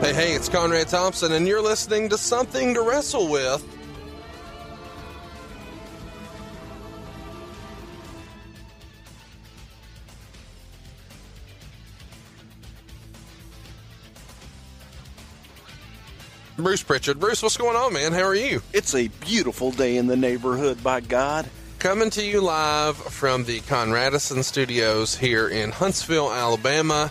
Hey, hey, it's Conrad Thompson, and you're listening to Something to Wrestle with. Bruce Pritchard. Bruce, what's going on, man? How are you? It's a beautiful day in the neighborhood, by God. Coming to you live from the Conradison Studios here in Huntsville, Alabama.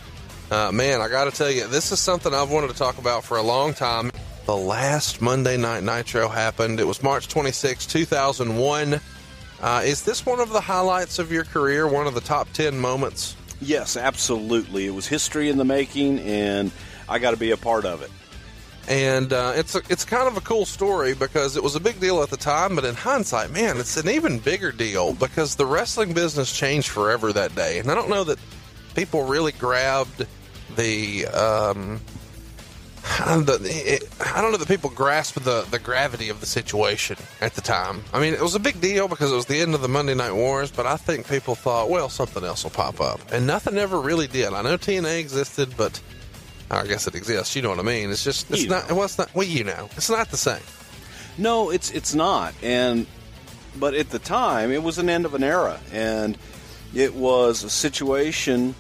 Uh, man, I got to tell you, this is something I've wanted to talk about for a long time. The last Monday Night Nitro happened. It was March 26, 2001. Uh, is this one of the highlights of your career? One of the top 10 moments? Yes, absolutely. It was history in the making, and I got to be a part of it. And uh, it's a, it's kind of a cool story because it was a big deal at the time, but in hindsight, man, it's an even bigger deal because the wrestling business changed forever that day. And I don't know that people really grabbed the. Um, the, it, I don't know that people grasped the, the gravity of the situation at the time. I mean, it was a big deal because it was the end of the Monday Night Wars, but I think people thought, well, something else will pop up. And nothing ever really did. I know TNA existed, but I guess it exists. You know what I mean? It's just, it's You not, know. well, it's not, well, you know, it's not the same. No, it's it's not. And but at the time, it was an end of an era, and it was a situation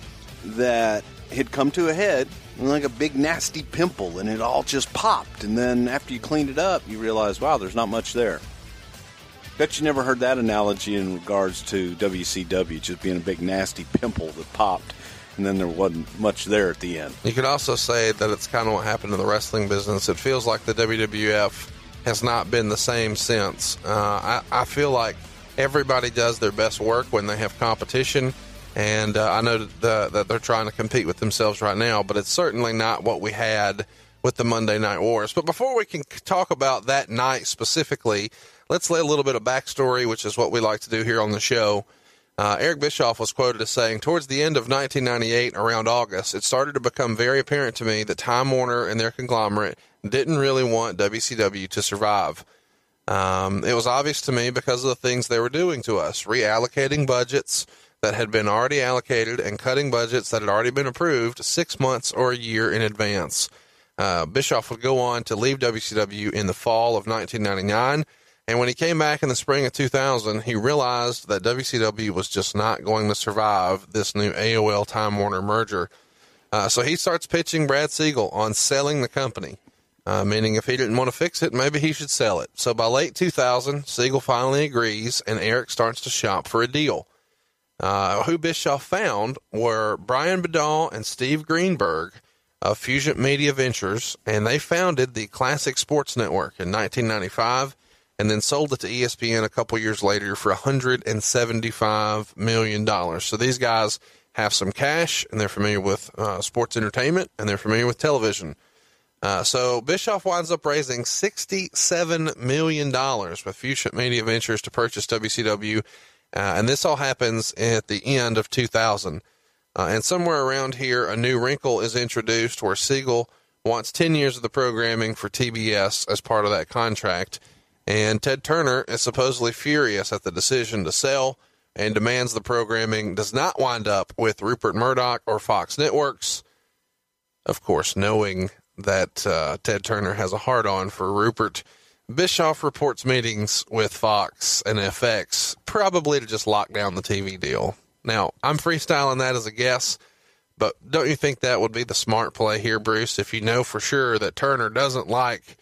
that had come to a head like a big nasty pimple, and it all just popped. And then after you cleaned it up, you realize, wow, there's not much there. Bet you never heard that analogy in regards to WCW just being a big nasty pimple that popped, and then there wasn't much there at the end. You could also say that it's kind of what happened in the wrestling business. It feels like the WWF has not been the same since. Uh, I, I feel like everybody does their best work when they have competition, and uh, I know that, the, that they're trying to compete with themselves right now, but it's certainly not what we had with the Monday Night Wars. But before we can talk about that night specifically, let's lay a little bit of backstory, which is what we like to do here on the show. Uh, Eric Bischoff was quoted as saying, Towards the end of 1998, around August, it started to become very apparent to me that Time Warner and their conglomerate didn't really want WCW to survive. Um, it was obvious to me because of the things they were doing to us, reallocating budgets that had been already allocated and cutting budgets that had already been approved six months or a year in advance. Uh, Bischoff would go on to leave WCW in the fall of 1999. And when he came back in the spring of 2000, he realized that WCW was just not going to survive this new AOL Time Warner merger. Uh, so he starts pitching Brad Siegel on selling the company, uh, meaning if he didn't want to fix it, maybe he should sell it. So by late 2000, Siegel finally agrees, and Eric starts to shop for a deal. Uh, who Bischoff found were Brian Bedol and Steve Greenburg of Fusion Media Ventures, and they founded the Classic Sports Network in 1995 and then sold it to ESPN a couple years later for $175 million. So these guys have some cash and they're familiar with uh, sports entertainment and they're familiar with television. Uh, so Bischoff winds up raising $67 million with Fusion Media Ventures to purchase WCW. Uh, and this all happens at the end of 2000. Uh, and somewhere around here, a new wrinkle is introduced where Siegel wants 10 years of the programming for TBS as part of that contract. And Ted Turner is supposedly furious at the decision to sell and demands the programming does not wind up with Rupert Murdoch or Fox Networks. Of course, knowing that uh, Ted Turner has a hard on for Rupert, Bischoff reports meetings with Fox and FX, probably to just lock down the TV deal. Now, I'm freestyling that as a guess, but don't you think that would be the smart play here, Bruce, if you know for sure that Turner doesn't like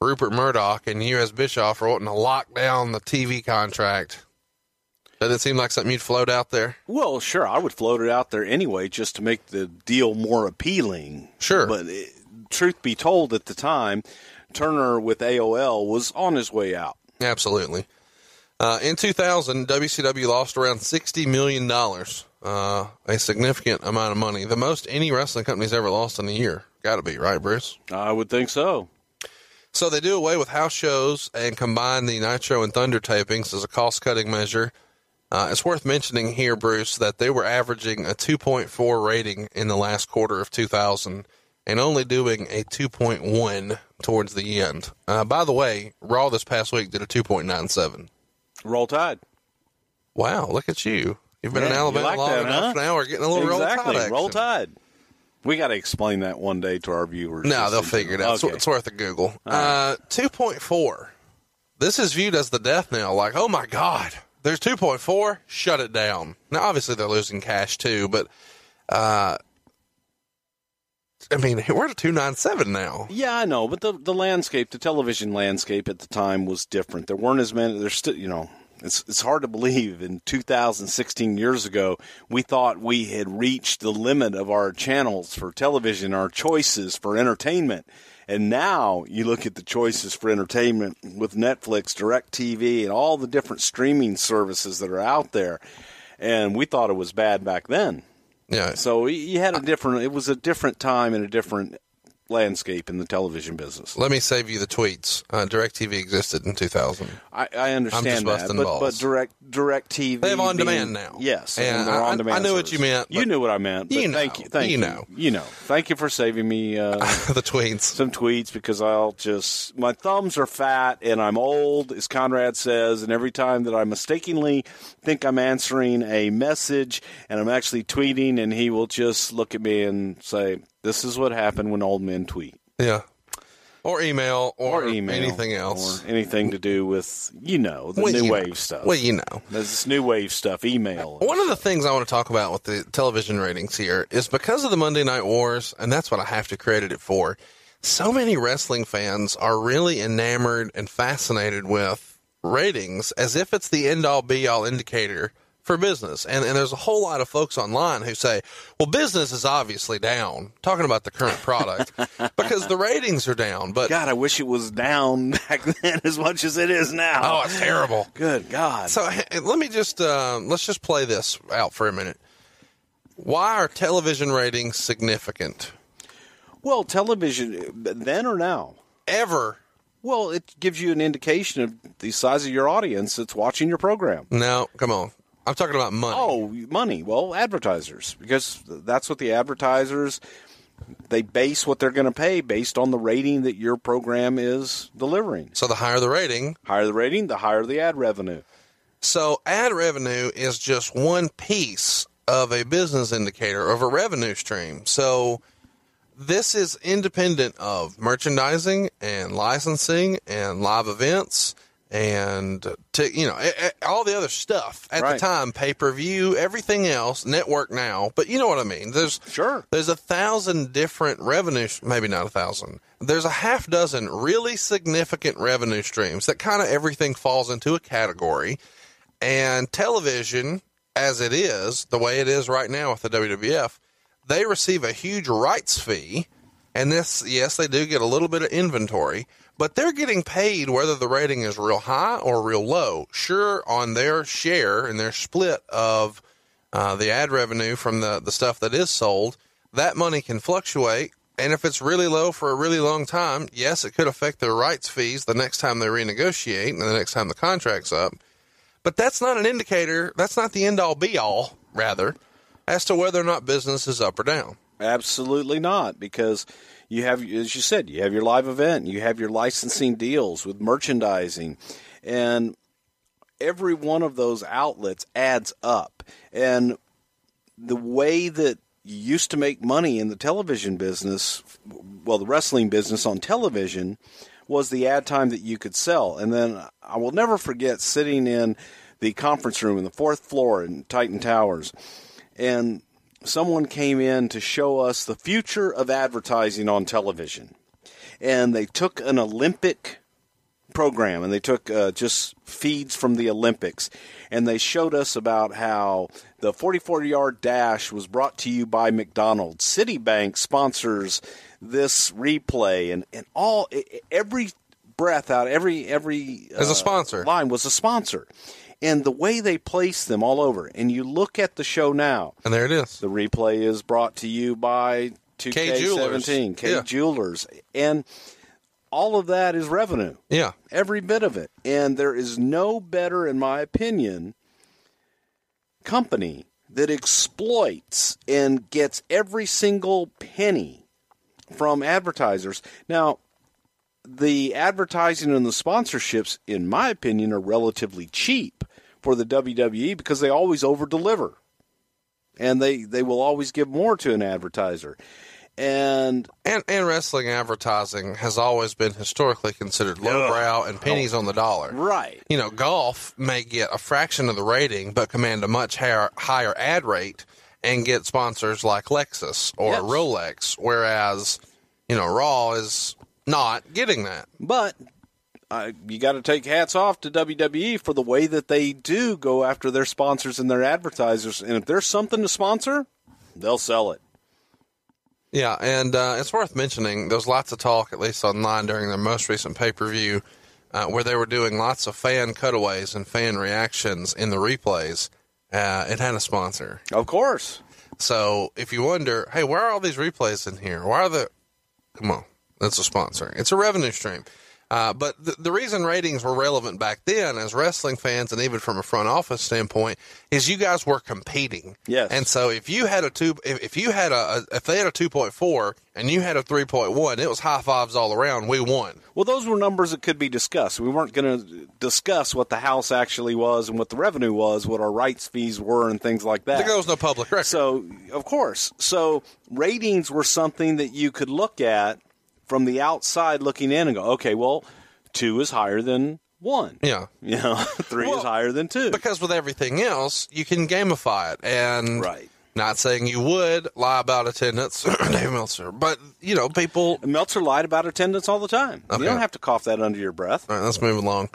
Rupert Murdoch and you as Bischoff are wanting to lock down the TV contract? Doesn't it seem like something you'd float out there? Well, sure, I would float it out there anyway, just to make the deal more appealing. Sure, but it, truth be told, at the time, Turner with AOL was on his way out. Absolutely. Uh, in 2000, WCW lost around $60 million, uh, a significant amount of money. The most any wrestling company's ever lost in a year. Got to be, right, Bruce? I would think so. So they do away with house shows and combine the Nitro and Thunder tapings as a cost cutting measure. Uh, it's worth mentioning here, Bruce, that they were averaging a 2.4 rating in the last quarter of 2000 and only doing a 2.1 towards the end. Uh, by the way, Raw this past week did a 2.97. Roll Tide. Wow, look at you. You've been Yeah, in Alabama like long that, enough huh? now. We're getting a little exactly. Roll Tide. Roll. Tide. We got to explain that one day to our viewers. No, they'll figure it out. It's, Okay. it's worth a Google. Uh, 2.4. This is viewed as the death knell. Like, oh my God, there's 2.4. Shut it down. Now, obviously, they're losing cash too, but uh, I mean, we're at 297 now. Yeah, I know, but the the landscape, the television landscape at the time was different. There weren't as many. There's still, you know, it's it's hard to believe. In 2016 years ago, we thought we had reached the limit of our channels for television, our choices for entertainment, and now you look at the choices for entertainment with Netflix, DirecTV, and all the different streaming services that are out there. And we thought it was bad back then. Yeah. So you had a different. It was a different time and a different landscape in the television business. Let me save you the tweets. Uh, DirecTV existed in 2000. I, I understand that, but, balls. but direct direct TV. They have on being- demand now. Yes, And they're I- on demand. I knew what you meant, You knew what I meant. You thank know. you. Thank You you. know. You know. Thank you for saving me uh, the tweets. some tweets because I'll just my thumbs are fat and I'm old, as Conrad says, and every time that I mistakenly think I'm answering a message and I'm actually tweeting, and he will just look at me and say, "This is what happened when old men tweet." Yeah. Or email or, or email, anything else. or anything to do with you know the Well, new you know. wave stuff. Well, you know. There's this new wave stuff, email. One of the things I want to talk about with the television ratings here is because of the Monday Night Wars, and that's what I have to credit it for. So many wrestling fans are really enamored and fascinated with ratings as if it's the end all be all indicator for business. And, and there's a whole lot of folks online who say, well, business is obviously down, talking about the current product, because the ratings are down. But, God, I wish it was down back then as much as it is now. oh, it's terrible. good God! So let me just uh, let's just play this out for a minute. Why are television ratings significant? well, television then or now? Ever? Well, it gives you an indication of the size of your audience that's watching your program. No, come on. I'm talking about money. Oh, money. Well, advertisers, because that's what the advertisers they base what they're going to pay based on the rating that your program is delivering. So the higher the rating, Higher the rating, the higher the ad revenue. so ad revenue is just one piece of a business indicator of a revenue stream. So this is independent of merchandising and licensing and live events and to, you know all the other stuff at the time pay per view everything else network now but you know what I mean there's Sure. there's a thousand different revenue maybe not a thousand there's a half dozen really significant revenue streams that kind of everything falls into a category and television as it is the way it is right now with the WWF they receive a huge rights fee and this yes they do get a little bit of inventory but they're getting paid whether the rating is real high or real low. Sure on their share and their split of uh, the ad revenue from the, the stuff that is sold that money can fluctuate. And if it's really low for a really long time yes it could affect their rights fees the next time they renegotiate and the next time the contract's up. But that's not an indicator that's not the end all be all rather as to whether or not business is up or down. Absolutely not, because you have, as you said, you have your live event, you have your licensing deals with merchandising, and every one of those outlets adds up. And the way that you used to make money in the television business, well, the wrestling business on television, was the ad time that you could sell. And then I will never forget sitting in the conference room in the fourth floor in Titan Towers, and someone came in to show us the future of advertising on television. And they took an Olympic program and they took uh, just feeds from the Olympics and they showed us about how the 44 yard dash was brought to you by McDonald's. Citibank sponsors this replay and, and all every breath out every every as a sponsor line was a sponsor and the way they place them all over. And you look at the show now. And there it is. The replay is brought to you by 2k17 k, Yeah. jewelers. And all of that is revenue. Yeah. Every bit of it. And there is no better, in my opinion, company that exploits and gets every single penny from advertisers. Now, the advertising and the sponsorships, in my opinion, are relatively cheap for the WWE because they always over deliver. And they, they will always give more to an advertiser. And and and wrestling advertising has always been historically considered lowbrow and pennies oh. on the dollar right. you know, golf may get a fraction of the rating, but command a much higher, higher ad rate and get sponsors like Lexus or Yes. Rolex, whereas, you know, Raw is not getting that. But uh, you got to take hats off to WWE for the way that they do go after their sponsors and their advertisers. And if there's something to sponsor, they'll sell it. Yeah, and uh, it's worth mentioning there's lots of talk, at least online, during their most recent pay per view, uh, where they were doing lots of fan cutaways and fan reactions in the replays. Uh, it had a sponsor. Of course. So if you wonder, hey, where are all these replays in here? Why are the? Come on, that's a sponsor. It's a revenue stream. Uh, but the, the reason ratings were relevant back then, as wrestling fans, and even from a front office standpoint, is you guys were competing. Yes. And so if you had a two, if, if you had a, a, if they had a two point four and you had a three point one, it was high fives all around. We won. Well, those were numbers that could be discussed. We weren't going to discuss what the house actually was and what the revenue was, what our rights fees were, and things like that. There was no public record. So, of course. So, ratings were something that you could look at from the outside looking in and go, okay, well, two is higher than one. yeah. You know, three Well, is higher than two. Because with everything else, you can gamify it. And Right. not saying you would lie about attendance, Dave Meltzer, but you know, people. Meltzer lied about attendance all the time. Okay. You don't have to cough that under your breath. All right, let's move along.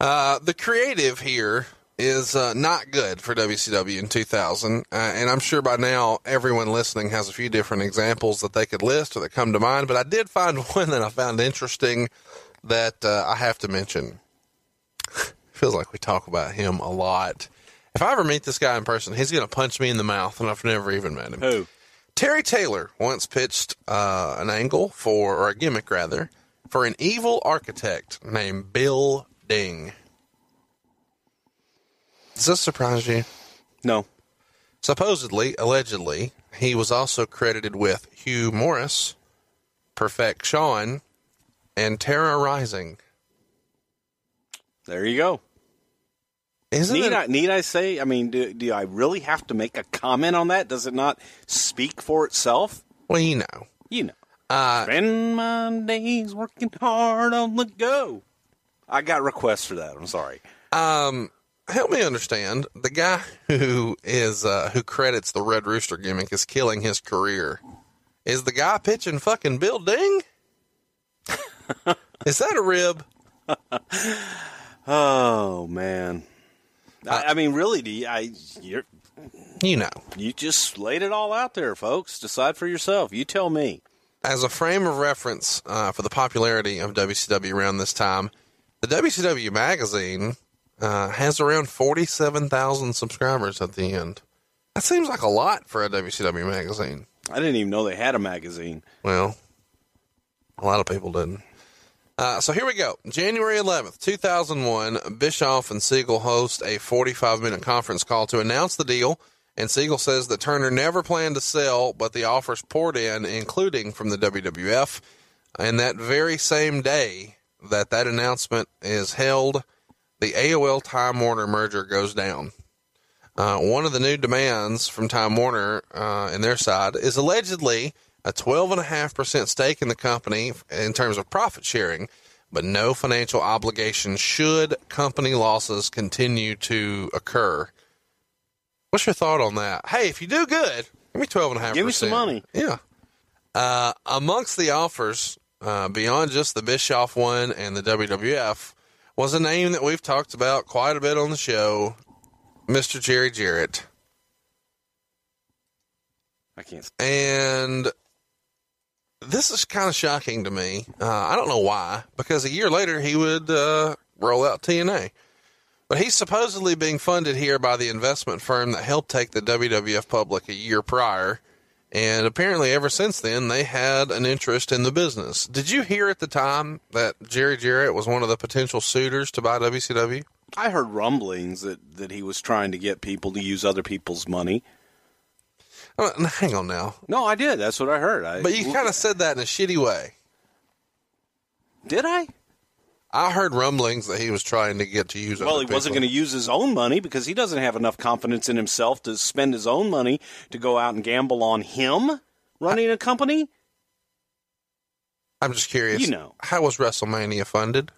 Uh, the creative here is uh, not good for WCW in 2000, uh, and I'm sure by now everyone listening has a few different examples that they could list or that come to mind. But I did find one that I found interesting that uh, I have to mention. Feels like we talk about him a lot. If I ever meet this guy in person, he's going to punch me in the mouth, and I've never even met him. Who? Terry Taylor once pitched uh, an angle for, or a gimmick rather, for an evil architect named Bill Ding. Does this surprise you? No. Supposedly, allegedly, he was also credited with Hugh Morris, Perfect Sean, and Terra Ryzing. There you go. Isn't Need it? I, need I say? I mean, do, do I really have to make a comment on that? Does it not speak for itself? well, you know. You know. Uh, Spend my days working hard on the go. I got requests for that. I'm sorry. Um, help me understand. The guy who is uh, who credits the Red Rooster gimmick is killing his career. Is the guy pitching fucking Bill Ding? is that a rib? Oh man. I, I mean, really, do you, I you're, You know, you just laid it all out there, folks. Decide for yourself. You tell me. as a frame of reference uh, for the popularity of WCW around this time, the WCW magazine uh, has around forty-seven thousand subscribers at the end. That seems like a lot for a WCW magazine. I didn't even know they had a magazine. Well, a lot of people didn't. Uh, so here we go. January 11th, 2001, Bischoff and Siegel host a 45 minute conference call to announce the deal And Siegel says that Turner never planned to sell, but the offers poured in, including from the WWF. And that very same day that that announcement is held, the AOL Time Warner merger goes down. Uh, one of the new demands from Time Warner uh, and their side is allegedly a 12.5% stake in the company in terms of profit sharing, but no financial obligation should company losses continue to occur. What's your thought on that? Hey, if you do good, give me 12.5%. Give me some money. Yeah. Uh, amongst the offers, uh, beyond just the Bischoff one and the WWF, was a name that we've talked about quite a bit on the show Mr. Jerry Jarrett. I can't. And this is kind of shocking to me. Uh, I don't know why, because a year later he would uh, roll out TNA. But he's supposedly being funded here by the investment firm that helped take the WWF public a year prior. And apparently, ever since then, they had an interest in the business. Did you hear at the time that Jerry Jarrett was one of the potential suitors to buy WCW? I heard rumblings that, that he was trying to get people to use other people's money. Uh, hang on now. No, I did. That's what I heard. I, But you kind of said that in a shitty way. did I? I heard rumblings that he was trying to get to use. Well, he wasn't going to use his own money because he doesn't have enough confidence in himself to spend his own money to go out and gamble on him running a company. I'm just curious. You know. how was WrestleMania funded?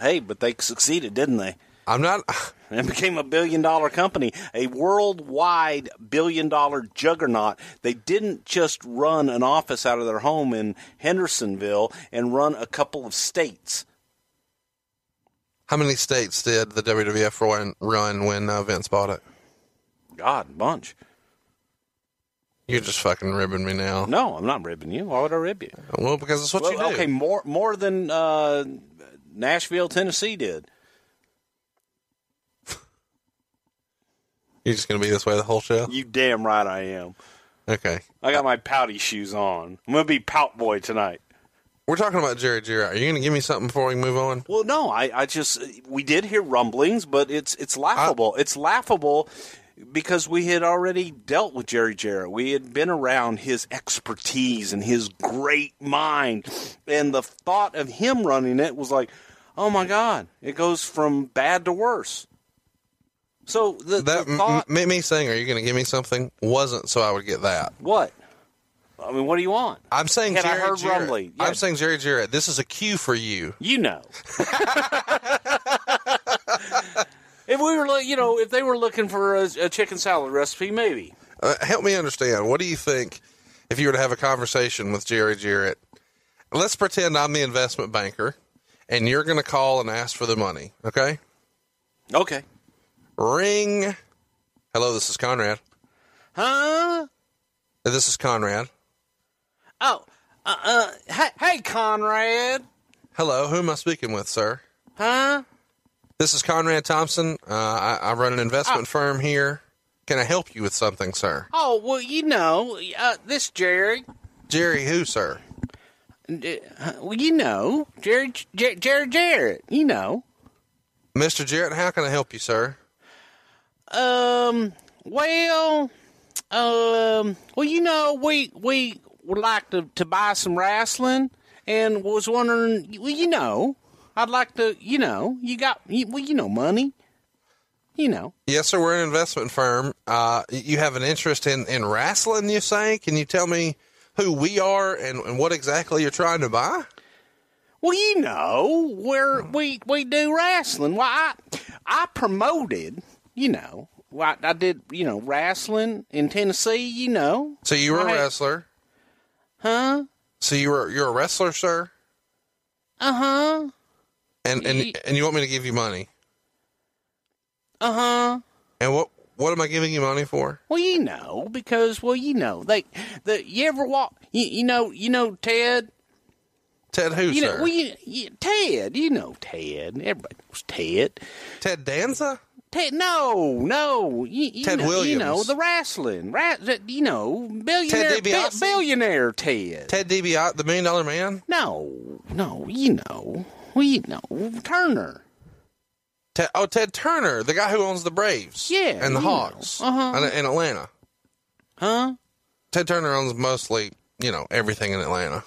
Hey, but they succeeded, didn't they? I'm not. and became a billion dollar company, a worldwide billion dollar juggernaut. They didn't just run an office out of their home in Hendersonville and run a couple of states. How many states did the WWF run, run when uh, Vince bought it? God, bunch. You're just fucking ribbing me now. No, I'm not ribbing you. Why would I rib you? Well, because it's what Well, you do. okay, more more than uh, Nashville, Tennessee did. You're just going to be this way the whole show? You damn right I am. Okay. I got my pouty shoes on. I'm gonna be pout boy tonight. We're talking about Jerry Jarrett. Are you going to give me something before we move on? Well, no, I, I just we did hear rumblings, but it's it's laughable. it's laughable because we had already dealt with Jerry Jarrett. We had been around his expertise and his great mind, and the thought of him running it was like, oh my god, it goes from bad to worse. So the, That the thought, m- me saying, "Are you going to give me something?" wasn't so I would get that. what? I mean, what do you want? I'm saying Had I Jerry heard Jarrett. rumbling? Yeah. I'm saying Jerry Jarrett. This is a cue for you. You know. if we were, you know, if they were looking for a, a chicken salad recipe, maybe. Uh, help me understand. What do you think if you were to have a conversation with Jerry Jarrett? Let's pretend I'm the investment banker, and you're going to call and ask for the money. Okay. Okay. Ring. Hello, this is Conrad. Huh? This is Conrad. Oh, uh, uh, hey, hey, Conrad. Hello, who am I speaking with, sir? Huh? This is Conrad Thompson. Uh, I, I run an investment firm here. Can I help you with something, sir? Oh, well, you know, uh, this Jerry. Jerry, who, sir? Uh, well, you know, Jerry, Jerry, Jerry Jarrett. You know. Mr. Jarrett, how can I help you, sir? Um. Well. Um. Well, you know, we we would like to to buy some wrestling, and was wondering. Well, you know, I'd like to. You know, you got. You, well, you know, money. You know. Yes, sir. We're an investment firm. Uh, you have an interest in, in wrestling, you say? Can you tell me who we are and, and what exactly you're trying to buy? Well, you know, where we we do wrestling. Well, I I promoted. You know, well, I, I did. You know, wrestling in Tennessee. You know, So you were a wrestler. Huh? So you were you're a wrestler, sir, Uh huh. and Ye- and and you want me to give you money? Uh huh. And what what am I giving you money for? Well, you know, because well, you know, like the you ever walk, you, you know, you know Ted, Ted who, you sir? know, well, you, you, Ted, you know Ted, everybody knows Ted. Ted Danza? Ted, no, no, you, you Ted know, you know the wrestling, right? You know, billionaire, bi- DiBiase? billionaire Ted. Ted DiBiase, the Million Dollar Man? No, no, you know, well, you know Turner. Ted, oh, Ted Turner, the guy who owns the Braves. Yeah, And the know. Hawks. Uh-huh. In, in Atlanta. Huh? Ted Turner owns mostly, you know, everything in Atlanta.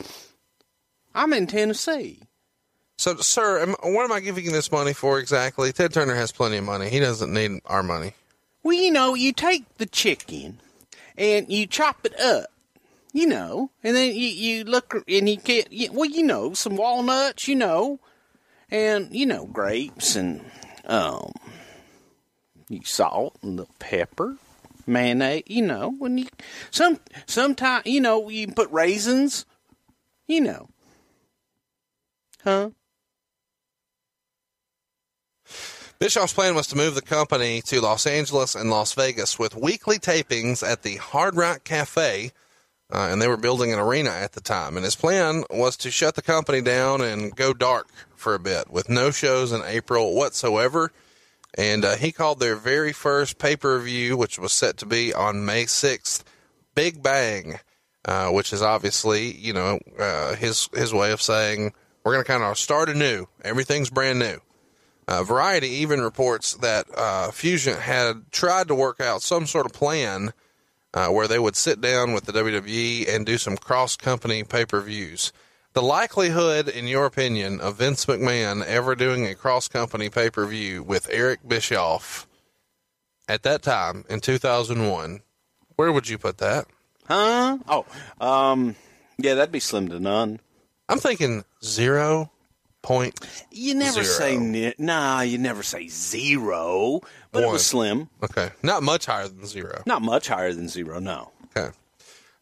I'm in Tennessee. So, sir, am, what am I giving this money for exactly? Ted Turner has plenty of money. He doesn't need our money. Well, you know, you take the chicken and you chop it up, you know, and then you, you look and you get, well, you know, some walnuts, you know, and, you know, grapes and, um, you salt and the pepper, mayonnaise, you know, when you, some, sometime, you know, you put raisins, you know. Huh? Bischoff's plan was to move the company to Los Angeles and Las Vegas with weekly tapings at the Hard Rock Cafe, uh, and they were building an arena at the time. And his plan was to shut the company down and go dark for a bit with no shows in April whatsoever. And uh, he called their very first pay per view, which was set to be on May 6th, Big Bang, uh, which is obviously, you know, uh, his, his way of saying, we're going to kind of start anew. Everything's brand new. Uh, Variety even reports that uh, Fusion had tried to work out some sort of plan uh, where they would sit down with the WWE and do some cross company pay per views. The likelihood, in your opinion, of Vince McMahon ever doing a cross company pay per view with Eric Bischoff at that time in 2001, where would you put that? Huh? Oh, um, yeah, that'd be slim to none. I'm thinking zero point. You never Zero. say ni- nah. You never say zero, but it was slim. Okay, not much higher than zero. Not much higher than zero. No. Okay.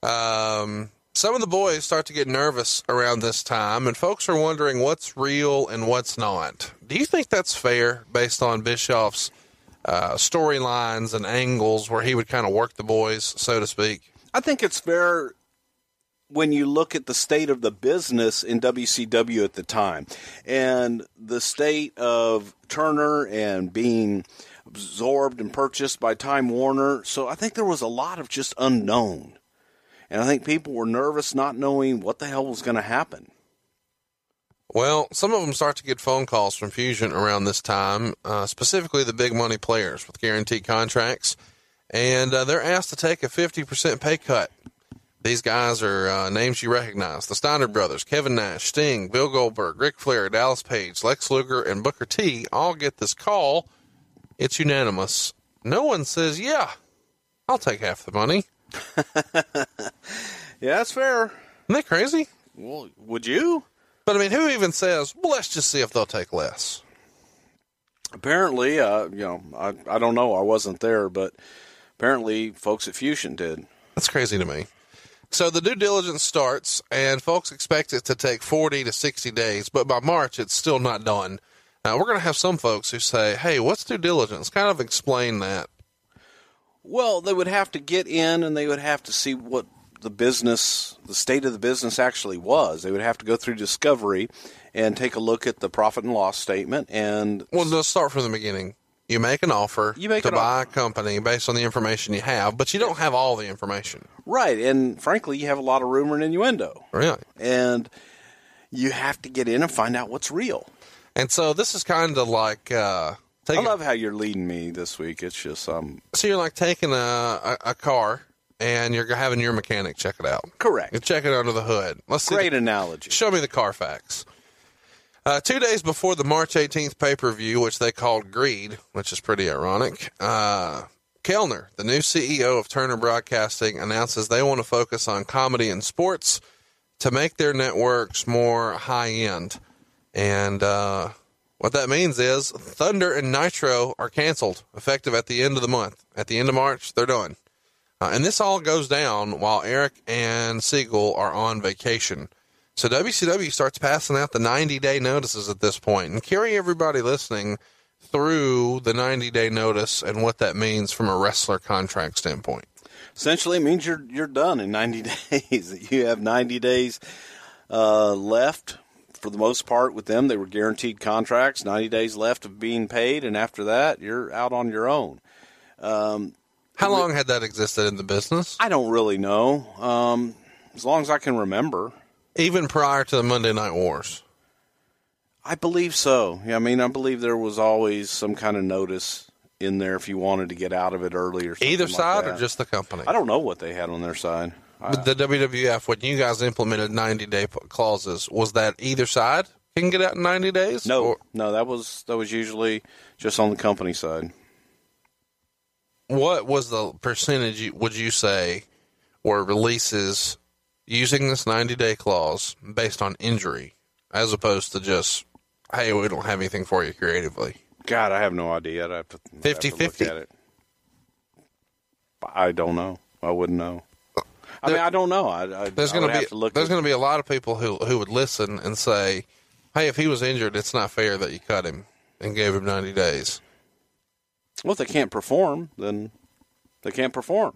Um, some of the boys start to get nervous around this time, and folks are wondering what's real and what's not. Do you think that's fair based on Bischoff's uh, storylines and angles where he would kind of work the boys, so to speak? I think it's fair when you look at the state of the business in WCW at the time and the state of Turner and being absorbed and purchased by Time Warner. So I think there was a lot of just unknown. And I think people were nervous not knowing what the hell was going to happen. Well, some of them start to get phone calls from Fusion around this time, uh, specifically the big money players with guaranteed contracts, and uh, they're asked to take a 50% pay cut. These guys are uh, names you recognize the Steiner brothers, Kevin Nash, Sting, Bill Goldberg, Ric Flair, Dallas Page, Lex Luger, and Booker T all get this call. It's unanimous. No one says, Yeah, I'll take half the money. Yeah, that's fair. Isn't that crazy? Well, would you? But I mean, who even says, Well, let's just see if they'll take less? Apparently, uh, you know, I, I don't know. I wasn't there, but apparently, folks at Fusion did. That's crazy to me. So the due diligence starts, and folks expect it to take 40 to 60 days, but by March, it's still not done. Now, we're going to have some folks who say, hey, what's due diligence? Kind of explain that. Well, they would have to get in and they would have to see what the business, the state of the business actually was. They would have to go through discovery and take a look at the profit and loss statement. And Well, let's start from the beginning. You make an offer You make to buy a company based on the information you have, but you don't have all the information. right, and frankly, you have a lot of rumor and innuendo, Really? and you have to get in and find out what's real. And so this is kind of like, uh, I love how you're leading me this week. It's just um so you're like taking a, a, a car and you're having your mechanic check it out. correct. You check it under the hood. Let's see the- Great analogy. Show me the Carfax. Uh, two days before the March 18th pay per view, which they called Greed, which is pretty ironic, uh, Kellner, the new CEO of Turner Broadcasting, announces they want to focus on comedy and sports to make their networks more high end. And uh, what that means is Thunder and Nitro are canceled, effective at the end of the month. At the end of March, they're done. Uh, and this all goes down while Eric and Siegel are on vacation. So WCW starts passing out the 90 day notices at this point and carry everybody listening through the 90 day notice and what that means from a wrestler contract standpoint. Essentially, it means you're you're done in 90 days. you have 90 days uh, left. For the most part, with them, they were guaranteed contracts. 90 days left of being paid, and after that, you're out on your own. How long had that existed in the business? I don't really know. Um, as long as I can remember, Even prior to the Monday Night Wars. I believe so. Yeah, I mean, I believe there was always some kind of notice in there if you wanted to get out of it early or something Either like side or just the company? I don't know what they had on their side. But the WWF, when you guys implemented 90 day clauses, was that either side can get out in 90 days? no, Or no, that was that was usually just on the company side. what was the percentage, would you say, were releases using this 90 day clause based on injury as opposed to just, hey, we don't have anything for you creatively? God, I have no idea. I'd have to, I'd have to look 50-50? at it. I don't know. I wouldn't know. I There- mean, I don't know. I, I, There's going to be look. there's going to be a lot of people who who would listen and say, "Hey, if he was injured, it's not fair that you cut him and gave him 90 days." well, if they can't perform, then they can't perform.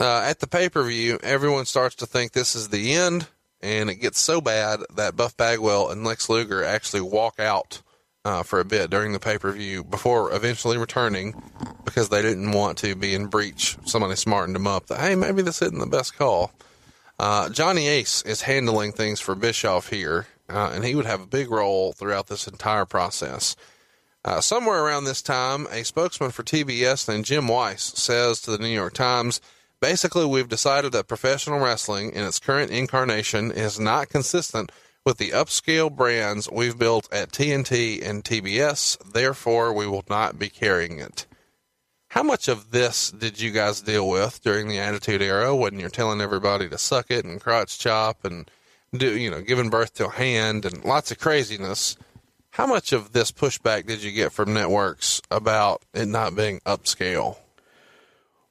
Uh, at the pay per view, everyone starts to think this is the end, and it gets so bad that Buff Bagwell and Lex Luger actually walk out uh, for a bit during the pay per view before eventually returning because they didn't want to be in breach. Somebody smartened them up that, hey, maybe this isn't the best call. Uh, Johnny Ace is handling things for Bischoff here, uh, and he would have a big role throughout this entire process. Uh, somewhere around this time, a spokesman for TBS named Jim Weiss says to the New York Times, basically, we've decided that professional wrestling in its current incarnation is not consistent with the upscale brands we've built at TNT and TBS. Therefore, we will not be carrying it. How much of this did you guys deal with during the Attitude Era when you're telling everybody to suck it and crotch chop and do, you know, giving birth to a hand and lots of craziness? How much of this pushback did you get from networks about it not being upscale?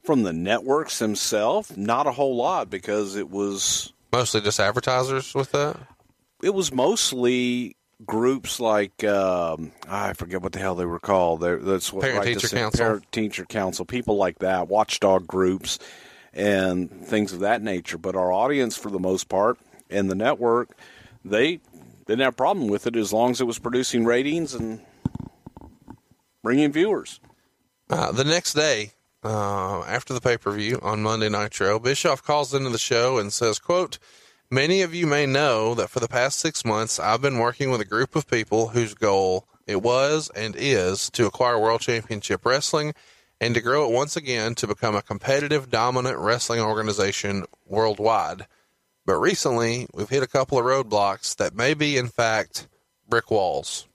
From the networks themselves, not a whole lot because it was Mostly just advertisers with that? it was mostly groups like um, I forget what the hell they were called. They're, that's what Parent like Teacher Council. Parent teacher council, people like that, watchdog groups, and things of that nature. But our audience, for the most part, and the network, they didn't have a problem with it as long as it was producing ratings and bringing viewers. Uh, the next day, uh, after the pay per view on Monday Nitro, Bischoff calls into the show and says, "quote Many of you may know that for the past six months, I've been working with a group of people whose goal it was and is to acquire World Championship Wrestling and to grow it once again to become a competitive, dominant wrestling organization worldwide. But recently, we've hit a couple of roadblocks that may be, in fact, brick walls."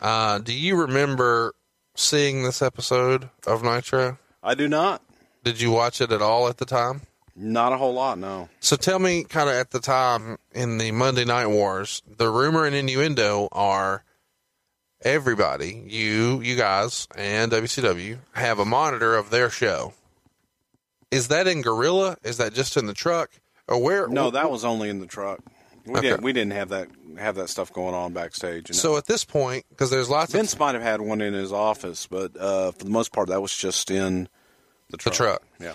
Uh, do you remember seeing this episode of Nitro? I do not. Did you watch it at all at the time? Not a whole lot, no. So tell me, kind of at the time in the Monday Night Wars, the rumor and innuendo are everybody, you, you guys, and WCW have a monitor of their show. Is that in Gorilla? Is that just in the truck? Or where? No, that was only in the truck. We Okay. didn't. We didn't have that have that stuff going on backstage. you know. So at this point, because there's lots Vince of might have had one in his office, but uh, for the most part, that was just in the truck. the truck. truck, Yeah.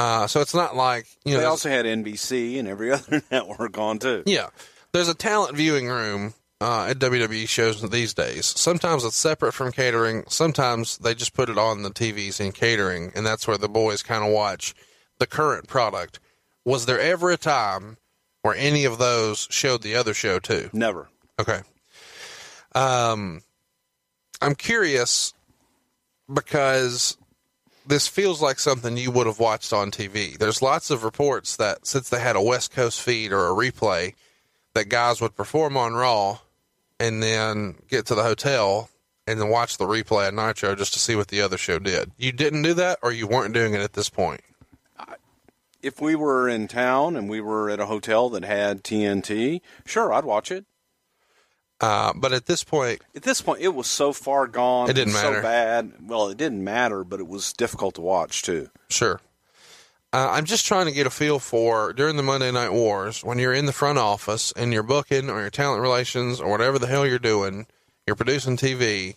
uh, so it's not like you know. They also had NBC and every other network on too. Yeah. There's a talent viewing room uh, at WWE shows these days. Sometimes it's separate from catering. Sometimes they just put it on the TVs in catering, and that's where the boys kind of watch the current product. Was there ever a time where any of those showed the other show too? Never. Okay. Um, I'm curious because this feels like something you would have watched on TV. There's lots of reports that since they had a West Coast feed or a replay, that guys would perform on Raw and then get to the hotel and then watch the replay of Nitro just to see what the other show did. You didn't do that, or you weren't doing it at this point. If we were in town and we were at a hotel that had TNT, sure, I'd watch it. Uh, but at this point, At this point, it was so far gone. It didn't matter. So bad. Well, it didn't matter, but it was difficult to watch too. Sure. Uh, I'm just trying to get a feel for during the Monday Night Wars when you're in the front office and you're booking or your talent relations or whatever the hell you're doing, you're producing TV.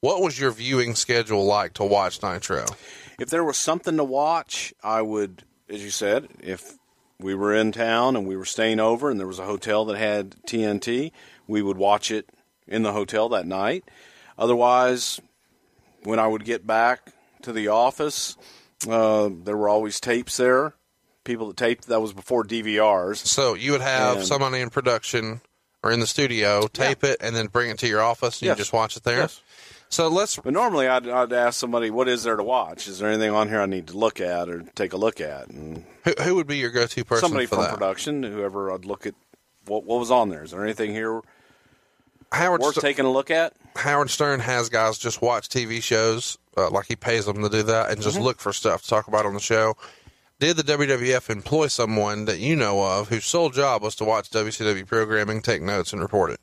What was your viewing schedule like to watch Nitro? If there was something to watch, I would, as you said, if we were in town and we were staying over and there was a hotel that had TNT, we would watch it in the hotel that night. Otherwise, when I would get back to the office, uh, there were always tapes there. People that taped that was before DVRs. So you would have And- somebody in production or in the studio tape it and then bring it to your office and Yes. you just watch it there. Yes. So let's But normally, I'd, I'd ask somebody, "What is there to watch? Is there anything on here I need to look at or take a look at?" And who, who would be your go-to person somebody for from that? production, whoever I'd look at, what, what was on there? Is there anything here Howard worth Ster- taking a look at? Howard Stern has guys just watch TV shows, uh, like he pays them to do that, and Mm-hmm. just look for stuff to talk about on the show. Did the WWF employ someone that you know of whose sole job was to watch WCW programming, take notes, and report it?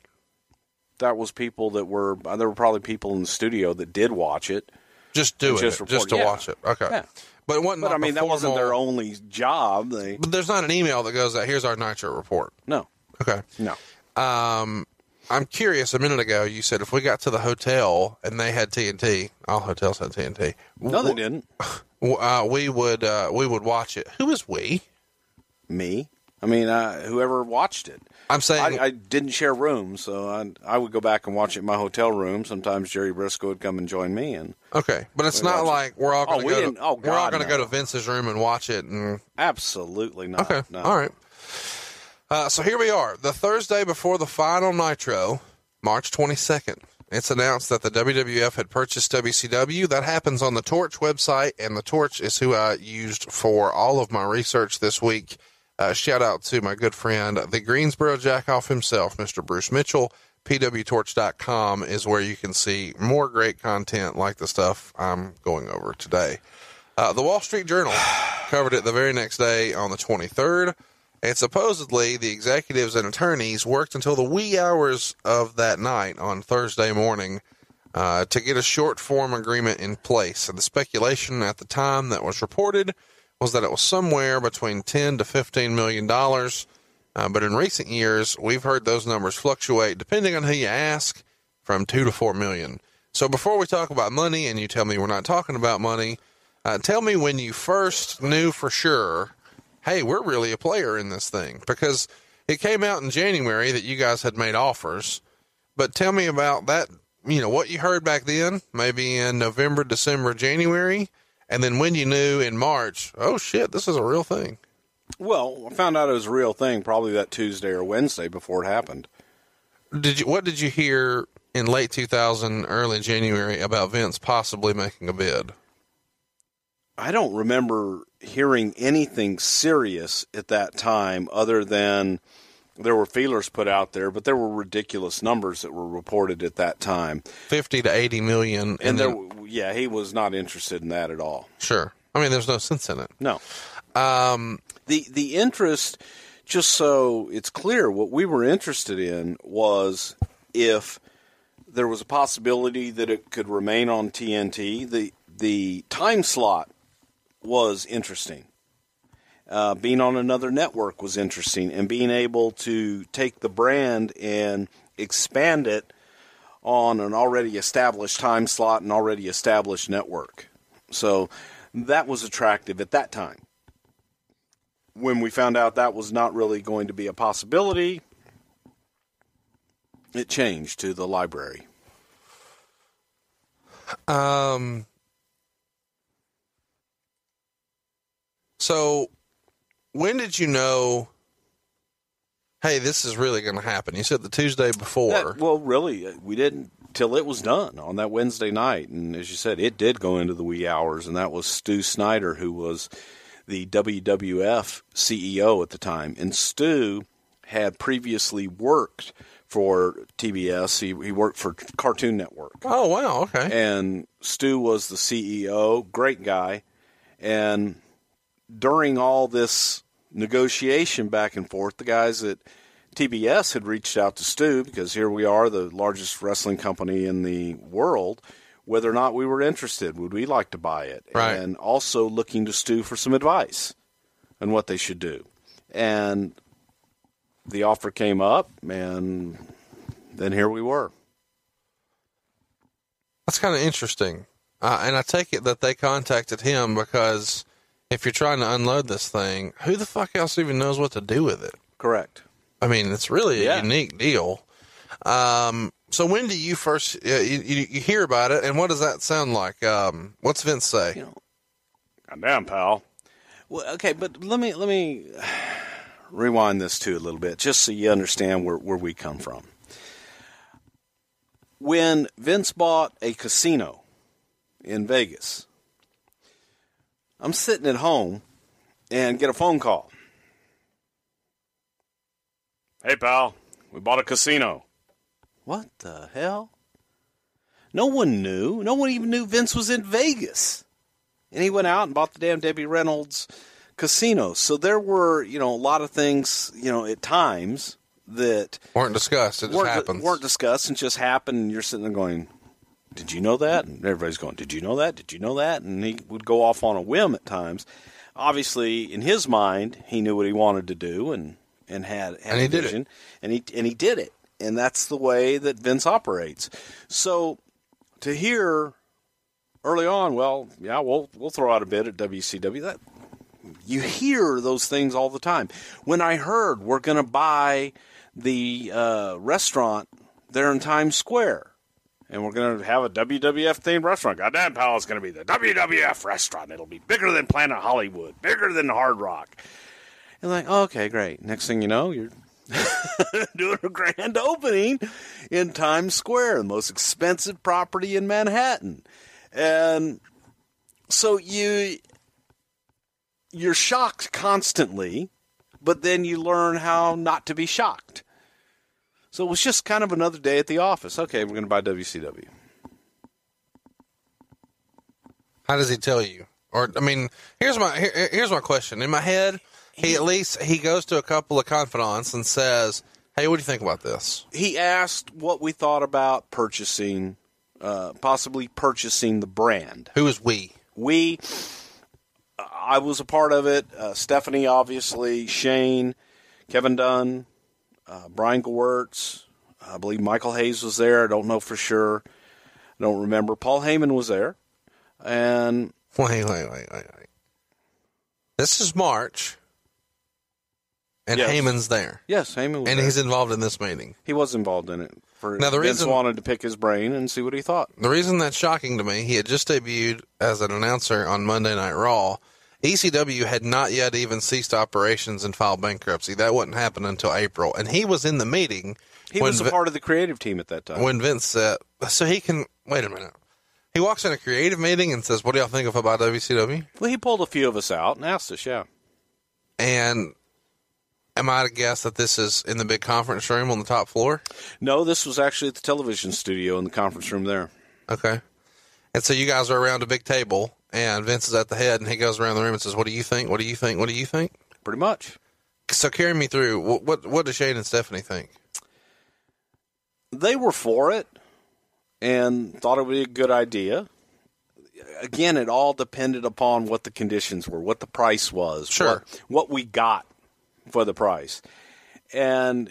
That was people that were. uh, There were probably people in the studio that did watch it. Just Just it, report- just to yeah. watch it. Okay, Yeah. but it wasn't. But I mean, that wasn't their only job. They But there's not an email that goes out. Here's our Nitro report. no, Okay. no. Um, I'm curious. A minute ago, you said if we got to the hotel and they had TNT, all hotels had TNT. No, they didn't. Uh, we would uh, we would watch it. Who is we? Me. I mean, uh, whoever watched it. I'm saying I, I didn't share rooms, so I, I would go back and watch it in my hotel room. Sometimes Jerry Brisco would come and join me, and okay, but it's not watch it. like we're all Oh, going to we go. To, oh, we're all going to no. go to Vince's room and watch it. And absolutely not. okay, no. all right. Uh, so here we are, the Thursday before the final Nitro, March 22nd. It's announced that the WWF had purchased WCW. That happens on the Torch website, and the Torch is who I used for all of my research this week. Uh, shout out to my good friend, the Greensboro Jackoff himself, Mr. Bruce Mitchell. PWTorch.com is where you can see more great content like the stuff I'm going over today. Uh, the Wall Street Journal covered it the very next day on the 23rd. And supposedly, the executives and attorneys worked until the wee hours of that night on Thursday morning uh, to get a short form agreement in place. And the speculation at the time that was reported was that it was somewhere between 10 to 15 million dollars. Uh, but in recent years, we've heard those numbers fluctuate depending on who you ask from two to four million. So before we talk about money, and you tell me we're not talking about money, uh, tell me when you first knew for sure, hey, we're really a player in this thing because it came out in January that you guys had made offers. But tell me about that. You know what you heard back then, maybe in November, December, January, and then when you knew in March. Oh shit, this is a real thing. Well, I found out it was a real thing probably that Tuesday or Wednesday before it happened. Did you? What did you hear in late 2000, early January about Vince possibly making a bid? I don't remember hearing anything serious at that time other than there were feelers put out there, but there were ridiculous numbers that were reported at that time. 50 to 80 million, and, And there, then, yeah, he was not interested in that at all. sure. I mean, there's no sense in it. No. Um, The the interest, just so it's clear, what we were interested in was if there was a possibility that it could remain on TNT. The the time slot was interesting. Uh, being on another network was interesting, and being able to take the brand and expand it on an already established time slot and already established network. So that was attractive at that time when we found out that was not really going to be a possibility, it changed to the library. Um. So, when did you know? Hey, this is really going to happen. You said the Tuesday before. That- well, really, uh, we didn't till it was done on that Wednesday night, and as you said, it did go into the wee hours, and that was Stu Snyder, who was the WWF CEO at the time, and Stu had previously worked for TBS. He, he worked for Cartoon Network. oh wow, okay. and Stu was the CEO, great guy. And during all this negotiation back and forth, the guys at TBS had reached out to Stu because here we are, the largest wrestling company in the world, whether or not we were interested. Would we like to buy it? Right. And also looking to Stu for some advice on what they should do. And the offer came up, and then here we were. That's kind of interesting. Uh, and I take it that they contacted him because if you're trying to unload this thing, who the fuck else even knows what to do with it? Correct. I mean, it's really a Yeah. unique deal. Um, so when do you first uh, you, you, you hear about it, and what does that sound like? Um, what's Vince say? you know, goddamn pal. Well, okay, but let me let me rewind this too a little bit, just so you understand where where we come from. When Vince bought a casino in Vegas, I'm sitting at home and get a phone call. Hey, pal, we bought a casino. What the hell? No one knew. No one even knew Vince was in Vegas. And he went out and bought the damn Debbie Reynolds casino. So there were, you know, a lot of things, you know, at times that Weren't discussed. It just weren't, happens. weren't discussed and just happened. And you're sitting there going, Did you know that? And everybody's going, Did you know that? Did you know that? And he would go off on a whim at times. Obviously, in his mind, he knew what he wanted to do and, and had, had And he a did it. And he, and he did it. And that's the way that Vince operates. So to hear early on, well, yeah, we'll we'll throw out a bid at WCW. That you hear those things all the time. When I heard we're going to buy the uh, restaurant there in Times Square, and we're going to have a WWF themed restaurant. Goddamn, pal, it's going to be the WWF restaurant. It'll be bigger than Planet Hollywood, bigger than Hard Rock. And like, oh, okay, great. Next thing you know, you're doing a grand opening in Times Square, the most expensive property in Manhattan. And so you you're shocked constantly, but then you learn how not to be shocked. So it was just kind of another day at the office. Okay, we're going to buy WCW. How does he tell you? Or I mean, here's my here, here's my question. In my head, he at least he goes to a couple of confidants and says, "Hey, what do you think about this?" He asked what we thought about purchasing, uh, possibly purchasing the brand. Who is we? we i was a part of it uh, stephanie obviously shane kevin dunn uh, brian gewirtz i believe michael hayes was there i don't know for sure i don't remember paul heyman was there and Wait, wait, wait, wait, wait. This is March, and Yes. Heyman's there, yes heyman was and there. he's involved in this meeting. he was involved in it for Now, the Vince reason- wanted to pick his brain and see what he thought The reason that's shocking to me, he had just debuted as an announcer on Monday Night Raw. ECW had not yet even ceased operations and filed bankruptcy. That wouldn't happen until April, and he was in the meeting. he was a Vi- part of the creative team at that time when Vince said, so he can wait a minute. He walks in a creative meeting and says, "What do y'all think of about WCW?" well he pulled a few of us out and asked us yeah And am I to guess that this is in the big conference room on the top floor? no this was actually at the television studio in the conference room there Okay. And so you guys are around a big table, and Vince is at the head, and he goes around the room and says, "What do you think? What do you think? What do you think?" pretty much So carry me through. What what, what does Shane and Stephanie think? they were for it and thought it would be a good idea. Again, it all depended upon what the conditions were, what the price was, Sure. what, what we got for the price, and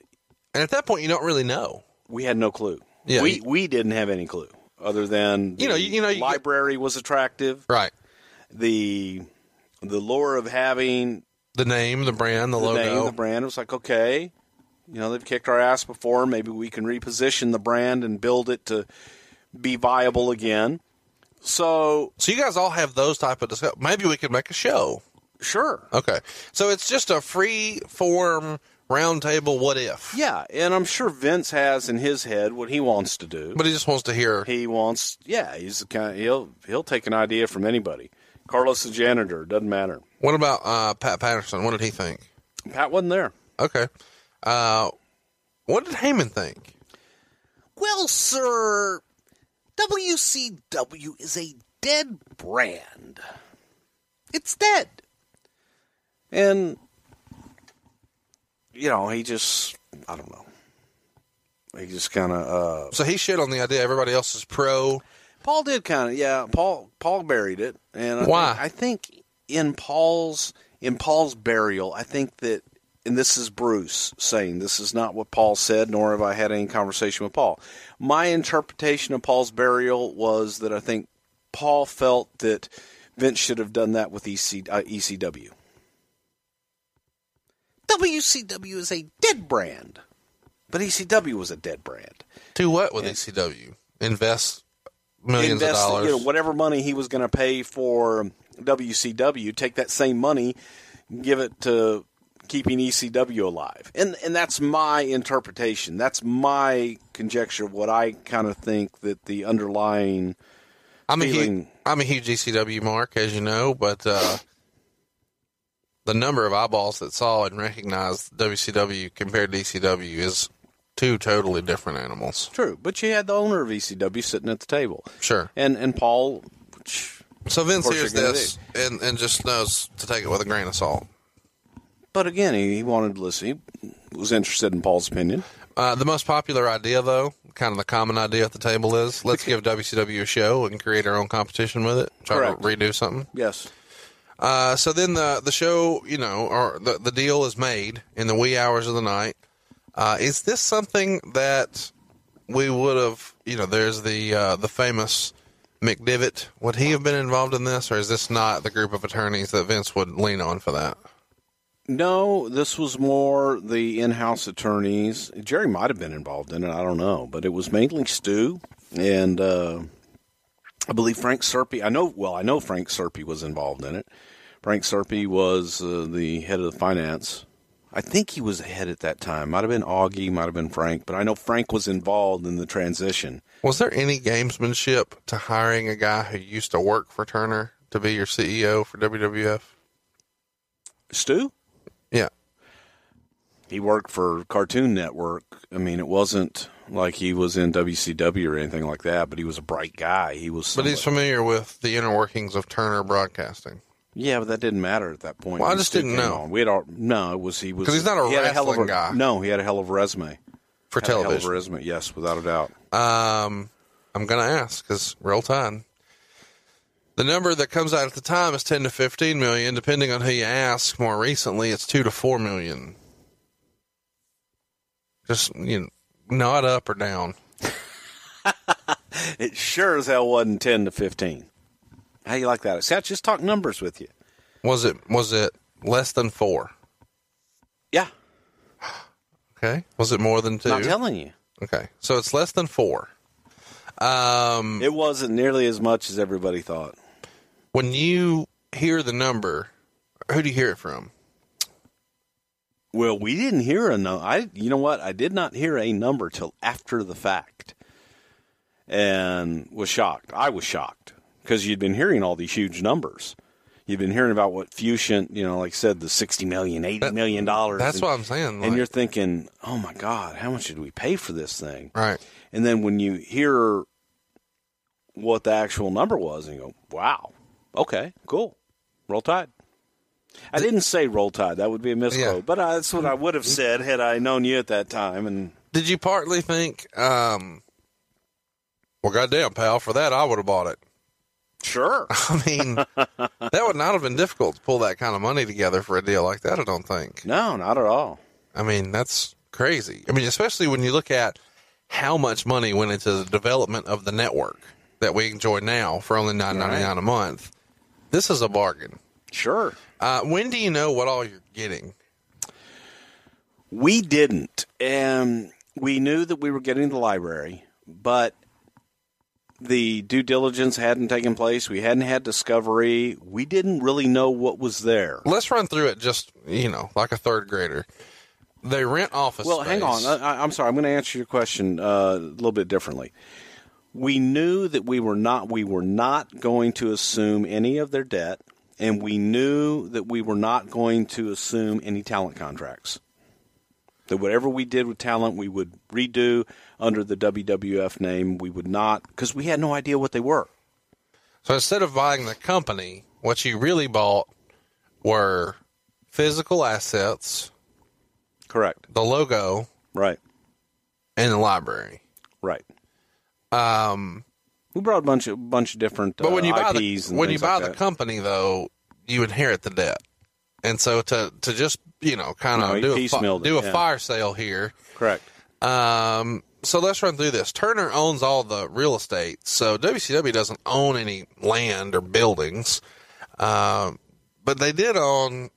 And at that point, you don't really know. we had no clue. Yeah, we we didn't have any clue other than You know, you- you know, you get- library was attractive. Right. The the lure of having The name, the brand, the, the logo. name, the brand. It was like, okay, You know, they've kicked our ass before. Maybe we can reposition the brand and build it to be viable again. So, So you guys all have those type of discuss. Maybe we could make a show. sure. Okay. So it's just a free form roundtable. What if? Yeah, and I'm sure Vince has in his head what he wants to do. But he just wants to hear. He wants, yeah, he's the kind. he'll he'll take an idea from anybody. Carlos the janitor doesn't matter. What about uh, Pat Patterson? What did he think? Pat wasn't there. Okay. Uh, what did Heyman think? Well, sir, WCW is a dead brand. It's dead. And, you know, he just, I don't know. He just kind of, uh, So he shit on the idea. Everybody else is pro. Paul did kind of, yeah. Paul Paul buried it, and I Why? Think, I think in Paul's in Paul's burial, I think that, and this is Bruce saying this is not what Paul said, nor have I had any conversation with Paul. My interpretation of Paul's burial was that I think Paul felt that Vince should have done that with EC, uh, ECW. WCW is a dead brand, but ECW was a dead brand. To what with ECW? Invest millions invest, of dollars. You know, whatever money he was going to pay for WCW, take that same money, give it to keeping ECW alive. And and that's my interpretation. That's my conjecture of what I kind of think that the underlying I'm a huge, I'm a huge ECW mark, as you know, but uh, the number of eyeballs that saw and recognized WCW compared to ECW is two totally different animals. true. But you had the owner of ECW sitting at the table. Sure. And and Paul So Vince hears this and, and just knows to take it with a grain of salt. but again, he, he wanted to listen. He was interested in Paul's opinion. Uh, the most popular idea, though, kind of the common idea at the table is let's give WCW a show and create our own competition with it. Try Correct. to redo something. Yes. Uh, so then the the show, you know, or the the deal is made in the wee hours of the night. Uh, is this something that we would have? You know, there's the uh, the famous McDevitt. Would he have been involved in this, or is this not the group of attorneys that Vince would lean on for that? No, this was more the in-house attorneys. Jerry might have been involved in it. I don't know, but it was mainly Stu and uh, I believe Frank Serpe. I know. Well, I know Frank Serpe was involved in it. Frank Serpe was uh, the head of the finance. I think he was the head at that time. Might have been Augie, might have been Frank, but I know Frank was involved in the transition. Was there any gamesmanship to hiring a guy who used to work for Turner to be your CEO for WWF? Stu, Yeah. he worked for Cartoon Network. I mean, it wasn't like he was in WCW or anything like that, but he was a bright guy. He was. But he's familiar with the inner workings of Turner Broadcasting. Yeah, but that didn't matter at that point. Well, I just didn't know. on. We had all, no, it was he was 'Cause he's not a he had hell of wrestling guy. No, he had a hell of a resume. For Had a hell of a resume, yes, without a doubt. Um, I'm going to ask because real time. The number that comes out at the time is 10 to 15 million, depending on who you ask. More recently, it's 2 to 4 million. Just, you know, nod up or down. It sure as hell wasn't ten to fifteen. How you like that? See, I just talk numbers with you. Was it, was it less than 4? Yeah, Okay. Was it more than 2? not telling you. okay. So it's less than 4. Um, It wasn't nearly as much as everybody thought. when you hear the number, who do you hear it from? Well, we didn't hear a number. I, you know what? I did not hear a number till after the fact, and was shocked. I was shocked because you'd been hearing all these huge numbers. You've been hearing about what Fusion, you know, like I said, the sixty million, eighty That- million dollars. That's and, what I'm saying. and you're thinking, oh my God, how much did we pay for this thing? right. And then when you hear what the actual number was, and you go, wow, okay, cool, roll tide. I didn't say roll tide. That would be a misquote. Yeah. But uh, that's what I would have said had I known you at that time. And Did you partly think, um, well, goddamn, pal, for that I would have bought it? Sure, I mean, that would not have been difficult to pull that kind of money together for a deal like that, I don't think. no, not at all. I mean, that's crazy. I mean, especially when you look at how much money went into the development of the network that we enjoy now for only nine ninety nine a month. This is a bargain. Sure. Uh, when do you know what all you're getting? We didn't. And we knew that we were getting the library, but the due diligence hadn't taken place. We hadn't had discovery. We didn't really know what was there. Let's run through it just, you know, like a third grader. They rent office Well, hang on. I, I'm sorry. I'm going to answer your question uh, a little bit differently. We knew that we were not we were not going to assume any of their debt, and we knew that we were not going to assume any talent contracts. That whatever we did with talent, we would redo under the WWF name. We would not because we had no idea what they were. So instead of buying the company, what you really bought were physical assets, Correct. the logo, Right. and the library. Right. Um, We brought a bunch of bunch of different but when uh, you buy IPs the and when you buy like the that. company, though, you inherit the debt, and so to to just you know kind of No, do a it, do a yeah. fire sale here. correct. Um, so let's run through this. Turner owns all the real estate, so WCW doesn't own any land or buildings, um, but they did own,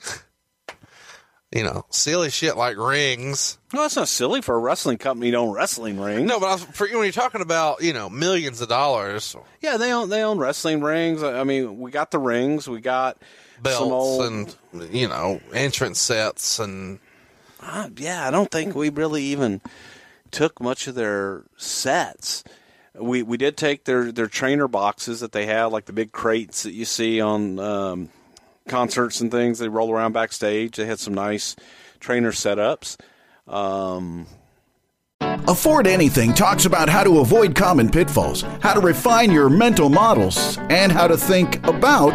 you know, silly shit like rings. No, that's not silly for a wrestling company to own wrestling rings. No, but I was, for when you're talking about you know millions of dollars, Yeah, they own they own wrestling rings. I mean, we got the rings. We got belts old. and you know entrance sets and Uh, yeah, I don't think we really even took much of their sets. We we did take their their trainer boxes that they have, like the big crates that you see on um, concerts and things. They roll around backstage. They had some nice trainer setups. Um, Afford Anything talks about how to avoid common pitfalls, how to refine your mental models, and how to think about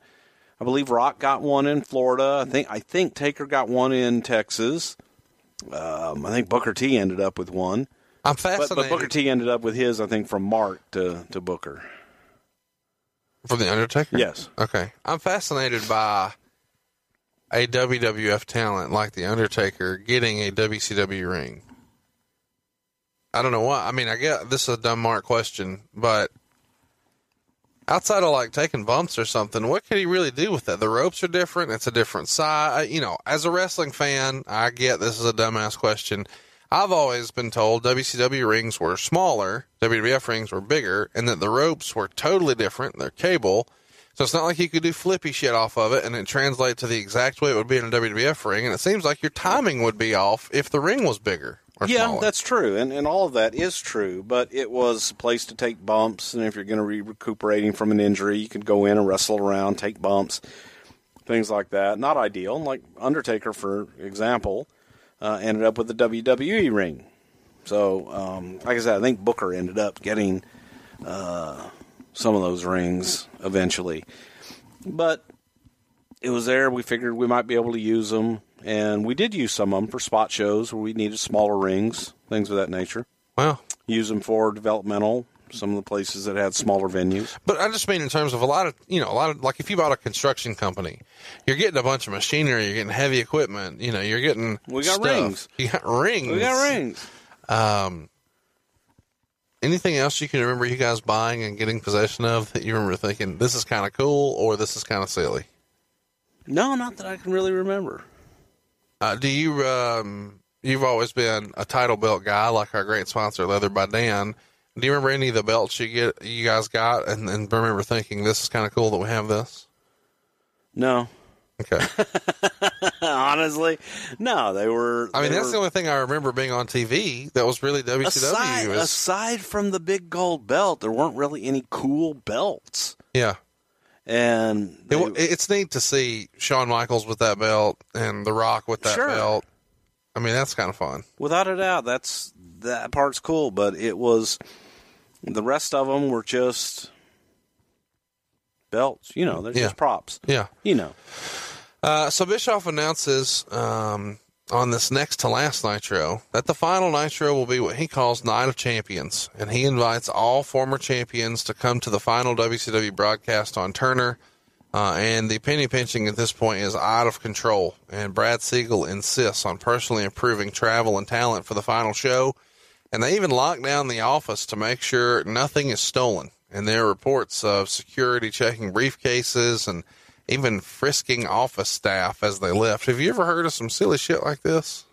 I believe Rock got one in Florida. I think I think Taker got one in Texas. Um, I think Booker T ended up with one, I'm but, fascinated but Booker T ended up with his. I think from Mark to to Booker. from the Undertaker. Yes. Okay, I'm fascinated by a WWF talent like the Undertaker getting a WCW ring. I don't know why. I mean, I get this is a dumb Mark question, but outside of like taking bumps or something, what could he really do with that? The ropes are different. It's a different size. Uh, you know, as a wrestling fan, I get this is a dumbass question. I've always been told WCW rings were smaller, WWF rings were bigger, and that the ropes were totally different. They're cable. So it's not like you could do flippy shit off of it and it translate to the exact way it would be in a WWF ring. And it seems like your timing would be off if the ring was bigger. Yeah, smaller. that's true, and and all of that is true. But it was a place to take bumps, and if you're going to be recuperating from an injury, you could go in and wrestle around, take bumps, things like that. Not ideal. Like Undertaker, for example, uh, ended up with the WWE ring. So, um, like I said, I think Booker ended up getting uh, some of those rings eventually, but it was there. We figured we might be able to use them, and we did use some of them for spot shows where we needed smaller rings, things of that nature. Well, Use them for developmental. Some of the places that had smaller venues. But I just mean in terms of a lot of, you know, a lot of, like if you bought a construction company, you're getting a bunch of machinery, you're getting heavy equipment, you know, you're getting. We got stuff. rings. You got rings. We got rings. Um, anything else you can remember you guys buying and getting possession of that you remember thinking, this is kind of cool or this is kind of silly? No, not that I can really remember. Uh, do you, um, you've always been a title belt guy like our great sponsor, Leather by Dan. Do you remember any of the belts you get, you guys got and, and remember thinking this is kind of cool that we have this? No, Okay. honestly, no. They were. I mean, that's were- the only thing I remember being on TV that was really WCW. Aside, is- aside from the big gold belt, there weren't really any cool belts. yeah. And they- wa- it's neat to see Shawn Michaels with that belt and The Rock with that Sure. belt. I mean, that's kind of fun. without a doubt, that's that part's cool. But it was the rest of them were just belts. You know, they're Yeah. just props. Yeah. You know, Uh, so Bischoff announces um, on this next to last Nitro that the final Nitro will be what he calls Night of Champions, and he invites all former champions to come to the final WCW broadcast on Turner. Uh, and the penny pinching at this point is out of control, and Brad Siegel insists on personally approving travel and talent for the final show. And they even lock down the office to make sure nothing is stolen. And there are reports of security checking briefcases and even frisking office staff as they left. Have you ever heard of some silly shit like this?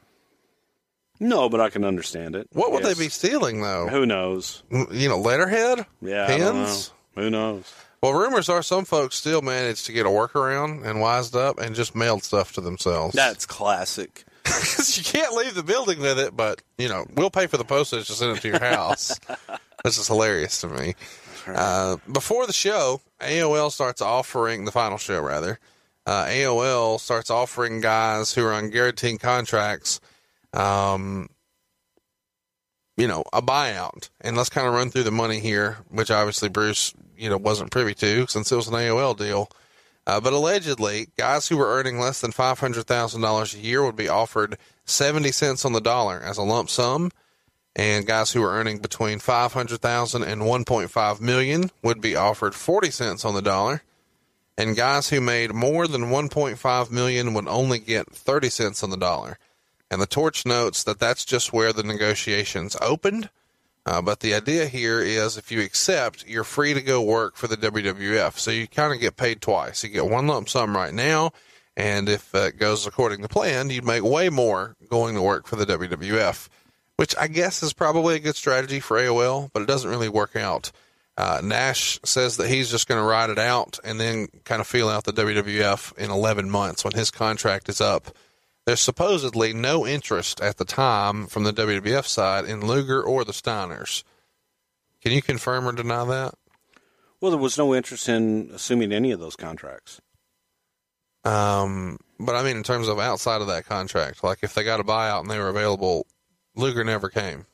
No, but I can understand it. What would Yes. they be stealing though? Who knows? You know, letterhead, Yeah, I don't know. Who knows? Well, rumors are some folks still managed to get a workaround and wised up and just mailed stuff to themselves. That's classic. because you can't leave the building with it, but you know we'll pay for the postage to send it to your house. this is hilarious to me. Uh, before the show, AOL starts offering the final show rather. Uh, AOL starts offering guys who are on guaranteed contracts, um, you know, a buyout. And let's kind of run through the money here, which obviously Bruce, you know, wasn't privy to since it was an AOL deal. Uh, but allegedly, guys who were earning less than five hundred thousand dollars a year would be offered seventy cents on the dollar as a lump sum, and guys who are earning between 500,000 and 1.5 million would be offered forty cents on the dollar, and guys who made more than one point five million would only get thirty cents on the dollar. And the torch notes that that's just where the negotiations opened. Uh, but the idea here is if you accept, you're free to go work for the WWF. So you kind of get paid twice. You get one lump sum right now, and if uh, it goes according to plan, you'd make way more going to work for the WWF, which I guess is probably a good strategy for AOL, but it doesn't really work out. Uh, Nash says that he's just going to ride it out and then kind of feel out the WWF in 11 months when his contract is up. There's supposedly no interest at the time from the WWF side in Luger or the Steiners. Can you confirm or deny that? Well, there was no interest in assuming any of those contracts. Um, but I mean, in terms of outside of that contract, like if they got a buyout and they were available, Luger never came.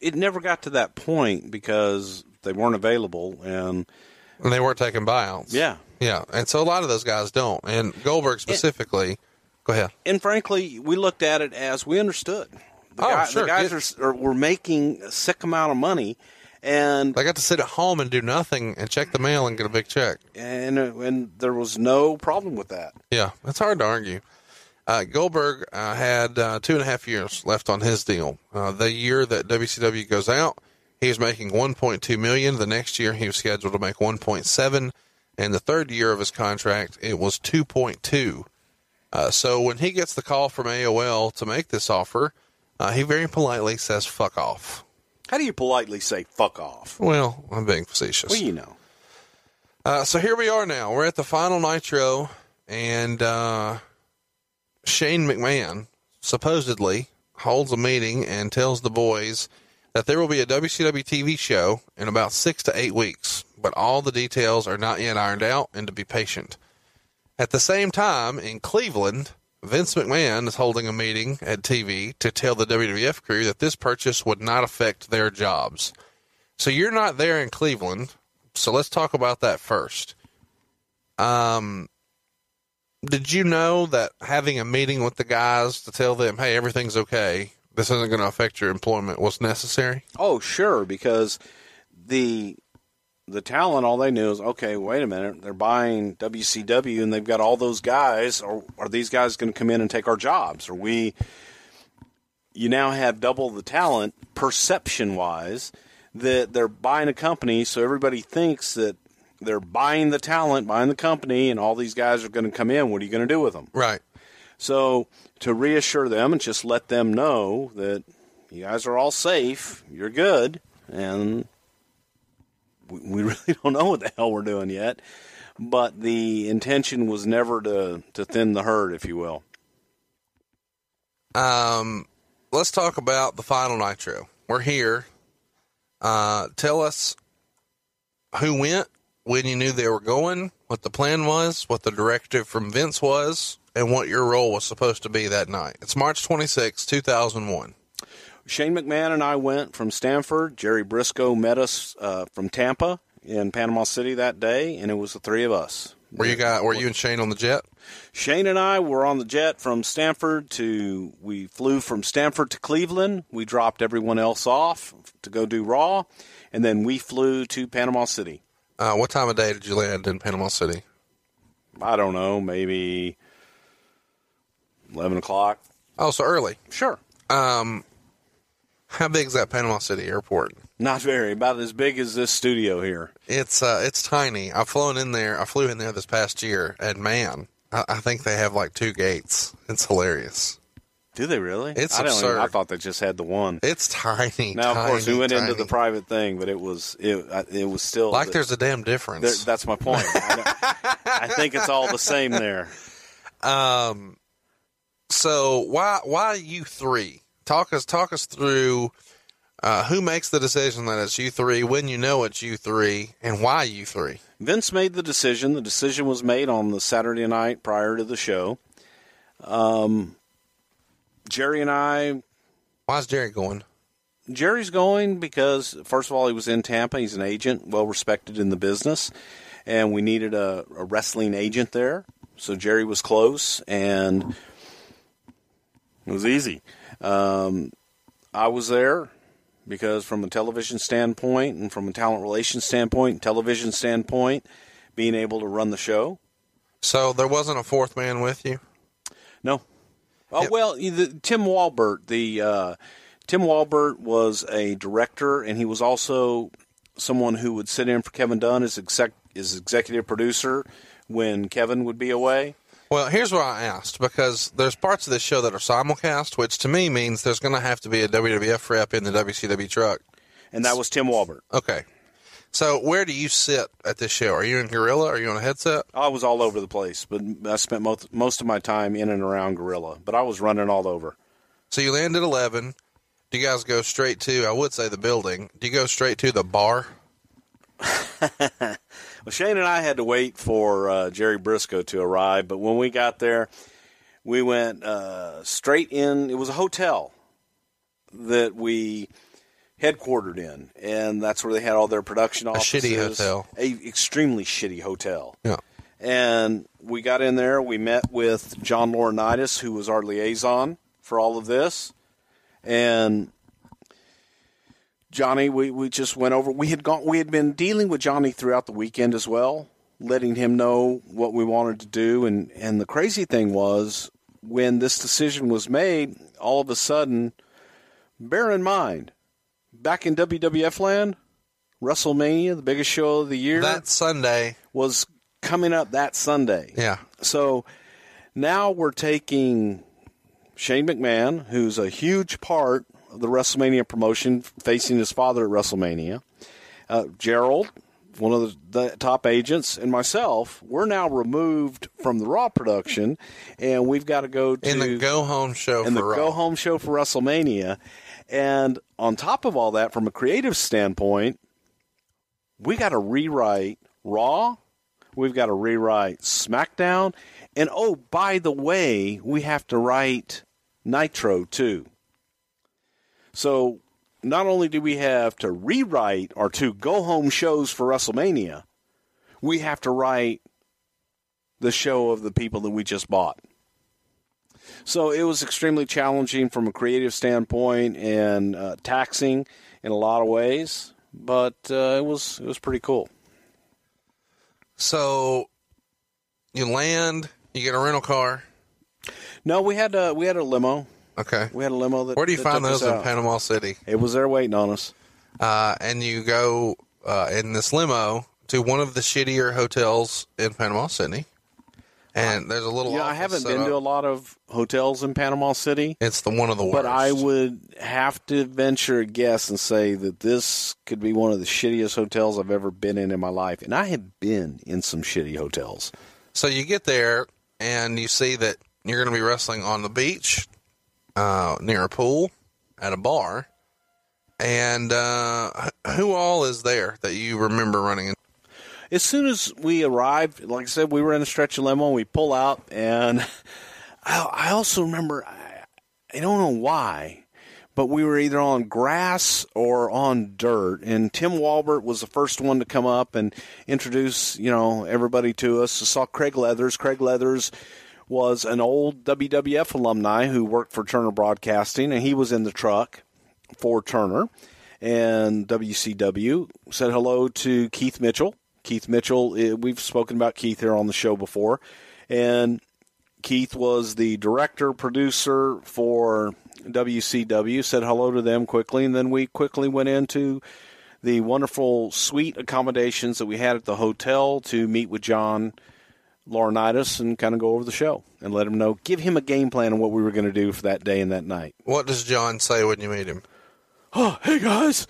It never got to that point because they weren't available, and And they weren't taking buyouts. yeah, Yeah. And so a lot of those guys don't. And Goldberg specifically, go ahead. and frankly, we looked at it as we understood. The, Oh, guy- sure, the guys are, are were making a sick amount of money, and They got to sit at home and do nothing and check the mail and get a big check. and uh, and there was no problem with that. Yeah, it's hard to argue. Uh, Goldberg uh, had uh, two and a half years left on his deal. Uh, the year that WCW goes out, he was making 1.2 million. The next year, he was scheduled to make 1.7, and the third year of his contract, it was 2.2. Uh, so when he gets the call from AOL to make this offer, uh, he very politely says "fuck off." How do you politely say "fuck off"? Well, I'm being facetious. Well, you know. Uh, so here we are now. We're at the final Nitro, and uh, Shane McMahon supposedly holds a meeting and tells the boys that there will be a WCW TV show in about six to eight weeks, but all the details are not yet ironed out and to be patient. At the same time, in Cleveland, Vince McMahon is holding a meeting at TV to tell the WWF crew that this purchase would not affect their jobs. So you're not there in Cleveland. So let's talk about that first. Um, did you know that having a meeting with the guys to tell them, hey, everything's okay, this isn't going to affect your employment, was necessary? Oh, sure, because the the talent, all they knew is, okay, wait a minute, they're buying WCW and they've got all those guys. Or are these guys going to come in and take our jobs? Are we? You now have double the talent, perception wise, that they're buying a company, so everybody thinks that they're buying the talent, buying the company, and all these guys are going to come in. What are you going to do with them? Right. So to reassure them and just let them know that you guys are all safe, you're good, and we, we really don't know what the hell we're doing yet. But the intention was never to to thin the herd, if you will. Um, let's talk about the final Nitro. We're here. Uh, tell us who went, when you knew they were going, what the plan was, what the directive from Vince was, and what your role was supposed to be that night. It's March 26, 2001. Shane McMahon and I went from Stamford. Jerry Brisco met us uh, from Tampa in Panama City that day, and it was the three of us. Were you got? Were you and Shane on the jet? Shane and I were on the jet from Stamford to. We flew from Stamford to Cleveland. We dropped everyone else off to go do Raw, and then we flew to Panama City. Uh, what time of day did you land in Panama City? I don't know, maybe eleven o'clock. Oh, so early. Sure. Um, how big is that Panama City airport? Not very. About as big as this studio here. It's uh, it's tiny. I've flown in there. I flew in there this past year, and man, I, I think they have like two gates. It's hilarious. Do they really? It's I absurd. Even, I thought they just had the one. It's tiny. Now, of course, we tiny, went into the private thing, but it was it it was still like there's a damn difference. there- that's my point. I, I think it's all the same there. Um, so why why you three? Talk us talk us through uh, who makes the decision that it's you three, when you know it's you three, and why you three. Vince made the decision. The decision was made on the Saturday night prior to the show. Um, Jerry and I Why's Jerry going? Jerry's going because, first of all, he was in Tampa. He's an agent, well respected in the business, and we needed a, a wrestling agent there. So Jerry was close, and it was easy. Um, I was there because, from a television standpoint and from a talent relations standpoint, television standpoint, being able to run the show. So there wasn't a fourth man with you. No. Oh well, the, Tim Walbert, the uh, Tim Walbert was a director, and he was also someone who would sit in for Kevin Dunn as exec as executive producer when Kevin would be away. Well, here's why I asked because there's parts of this show that are simulcast, which to me means there's going to have to be a WWF rep in the WCW truck. And that was Tim Walbert. Okay. So where do you sit at this show? Are you in Gorilla? Are you on a headset? I was all over the place, but I spent most most of my time in and around Gorilla. But I was running all over. So you land at 11. Do you guys go straight to, I would say the building. Do you go straight to the bar? Well, Shane and I had to wait for uh, Jerry Brisco to arrive, but when we got there, we went uh, straight in. It was a hotel that we headquartered in, and that's where they had all their production offices. A shitty hotel. a extremely shitty hotel. Yeah. And we got in there. We met with John Laurinaitis, who was our liaison for all of this, and Johnny, we, we just went over. We had gone. We had been dealing with Johnny throughout the weekend as well, letting him know what we wanted to do. And and the crazy thing was when this decision was made, all of a sudden, bear in mind, back in WWF land, WrestleMania, the biggest show of the year, That Sunday. was coming up that Sunday. Yeah. So now we're taking Shane McMahon, who's a huge part of the WrestleMania promotion, facing his father at WrestleMania. Uh, Gerald, one of the, the top agents, and myself, we're now removed from the Raw production, and we've got to go to In the go home show in for the Raw. go home show for WrestleMania. And on top of all that, from a creative standpoint, we got to rewrite Raw. We've got to rewrite SmackDown. And oh, by the way, we have to write Nitro too. So not only do we have to rewrite our two go home shows for WrestleMania, we have to write the show of the people that we just bought. So it was extremely challenging from a creative standpoint and uh, taxing in a lot of ways, but uh, it was it was pretty cool. So you land, you get a rental car. No, we had a we had a limo. Okay. We had a limo that. Where do you find those in out. Panama City? It was there waiting on us. Uh, and you go uh, in this limo to one of the shittier hotels in Panama City. And there's a little. Yeah, I haven't been up. to a lot of hotels in Panama City, It's the one of the worst. but I would have to venture a guess and say that this could be one of the shittiest hotels I've ever been in in my life, and I have been in some shitty hotels. So you get there and you see that you're going to be wrestling on the beach, uh, near a pool, at a bar. And uh, who all is there that you remember running in? As soon as we arrived, like I said, we were in a stretch limo and we pull out. And I, I also remember, I, I don't know why, but we were either on grass or on dirt. And Tim Walbert was the first one to come up and introduce, you know, everybody to us. I saw Craig Leathers. Craig Leathers was an old WWF alumni who worked for Turner Broadcasting, and he was in the truck for Turner. And WCW said hello to Keith Mitchell. Keith Mitchell, eh, we've spoken about Keith here on the show before. And Keith was the director, producer for WCW, said hello to them quickly, and then we quickly went into the wonderful suite accommodations that we had at the hotel to meet with John Laurinaitis and kind of go over the show and let him know, give him a game plan on what we were going to do for that day and that night. What does John say when you meet him? Oh, hey guys,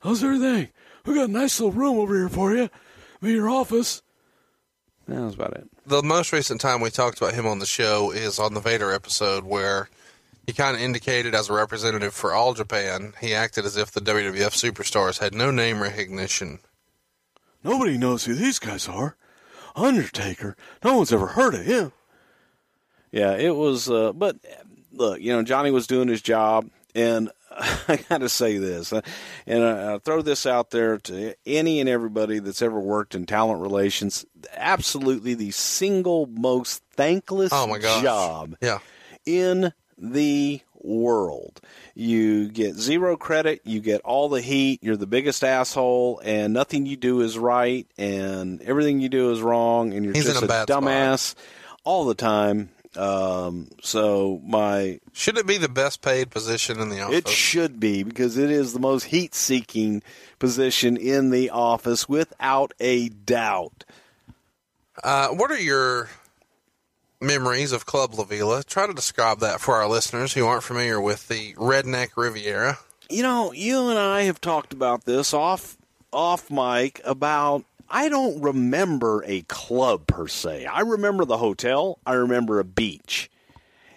how's everything? We got a nice little room over here for you. Be your office. That was about it. The most recent time we talked about him on the show is on the Vader episode where he kind of indicated as a representative for all Japan, he acted as if the WWF superstars had no name recognition. Nobody knows who these guys are. Undertaker. No one's ever heard of him. Yeah, it was. Uh, but look, you know, Johnny was doing his job, and I got to say this, uh, and I, throw this out there to any and everybody that's ever worked in talent relations. Absolutely, the single most thankless Oh my gosh. job Yeah. in the world. You get zero credit, you get all the heat, you're the biggest asshole, and nothing you do is right, and everything you do is wrong, and you're He's just a a, dumbass all the time. Um, so my Should it be the best paid position in the office? it should be because it is the most heat seeking position in the office without a doubt. Uh, what are your memories of Club La Vela? Try to describe that for our listeners who aren't familiar with the Redneck Riviera. You know, you and I have talked about this off off mic about I don't remember a club per se. I remember the hotel, I remember a beach.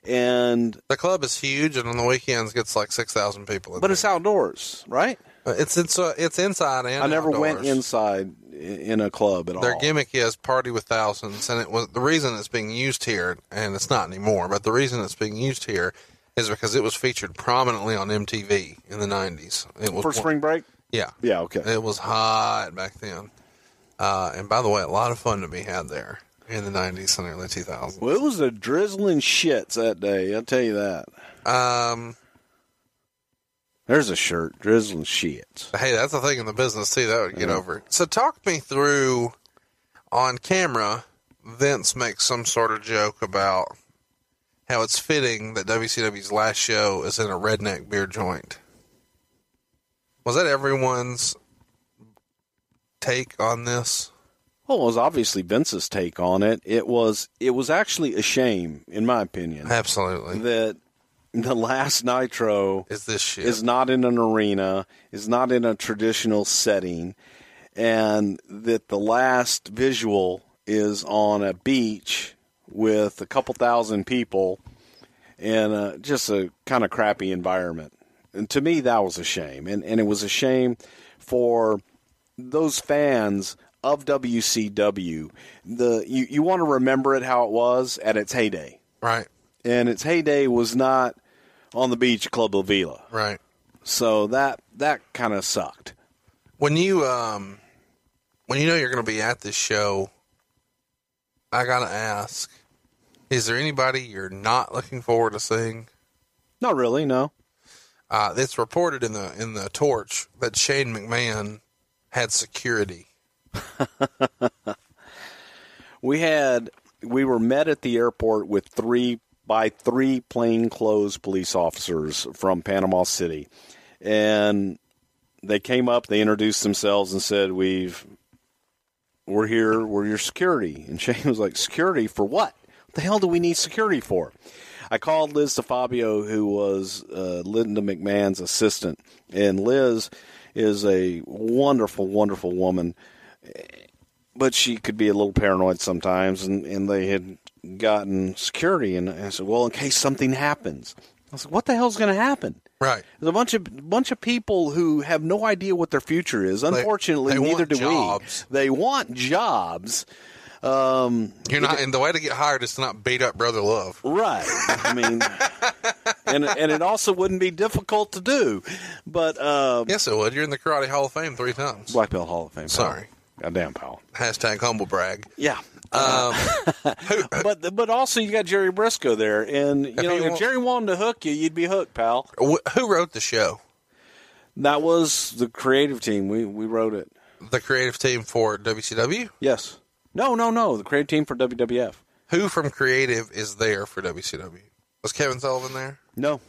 And The club is huge, and on the weekends gets like six thousand people. In but there. it's outdoors, right? Uh, it's it's uh, it's inside and I never went inside in a club at Their all. Their gimmick is party with thousands, and it was the reason it's being used here, and it's not anymore. But the reason it's being used here is because it was featured prominently on MTV in the '90s. It was For spring break? Yeah, Yeah, okay. It was hot back then. Uh, and by the way, a lot of fun to be had there in the '90s and early 2000s. Well, it was a drizzling shits that day, I'll tell you that. Um, There's a shirt, drizzling shits. hey, that's a thing in the business too. That would get over. So talk me through on camera. Vince makes some sort of joke about how it's fitting that WCW's last show is in a redneck beer joint. Was that everyone's take on this? Well, it was obviously Vince's take on it. It was it was actually a shame, in my opinion, Absolutely. that the last Nitro Is this shit? is not in an arena, is not in a traditional setting, and that the last visual is on a beach with a couple thousand people in a, just a kind of crappy environment. And to me, that was a shame. And, and it was a shame for those fans of WCW. The you, you want to remember it how it was at its heyday. right. And its heyday was not on the beach Club La Vela. Right. So that that kind of sucked. when you um when you know you're going to be at this show i gotta ask is there anybody you're not looking forward to seeing Not really, no. uh it's reported in the in the torch that shane mcmahon had security We had we were met at the airport with three by three plainclothes police officers from Panama City, and they came up. They introduced themselves and said, "We've we're here. We're your security." And Shane was like, "Security for what? What the hell do we need security for?" I called Liz DeFabio, who was uh, Linda McMahon's assistant, and Liz is a wonderful, wonderful woman but she could be a little paranoid sometimes, and, and they had gotten security. And I said, "Well, in case something happens," I said, "What the hell's going to happen?" right There's a bunch of bunch of people who have no idea what their future is. Unfortunately, they neither want do jobs. we. They want jobs. Um, you're not and the way to get hired is to not beat up brother love right. I mean, and and it also wouldn't be difficult to do. But uh, yes, it would. You're in the Karate Hall of Fame three times. Black Belt Hall of Fame. Sorry. goddamn pal. Hashtag humble brag. Yeah. Um, But but also you got Jerry Brisco there, and you know you if want- Jerry wanted to hook you, you'd be hooked, pal. wh- who wrote the show? That was the creative team. We we wrote it. The creative team for WCW. Yes. No, no, no. The creative team for WWF. Who from creative is there for WCW? Was Kevin Sullivan there? No.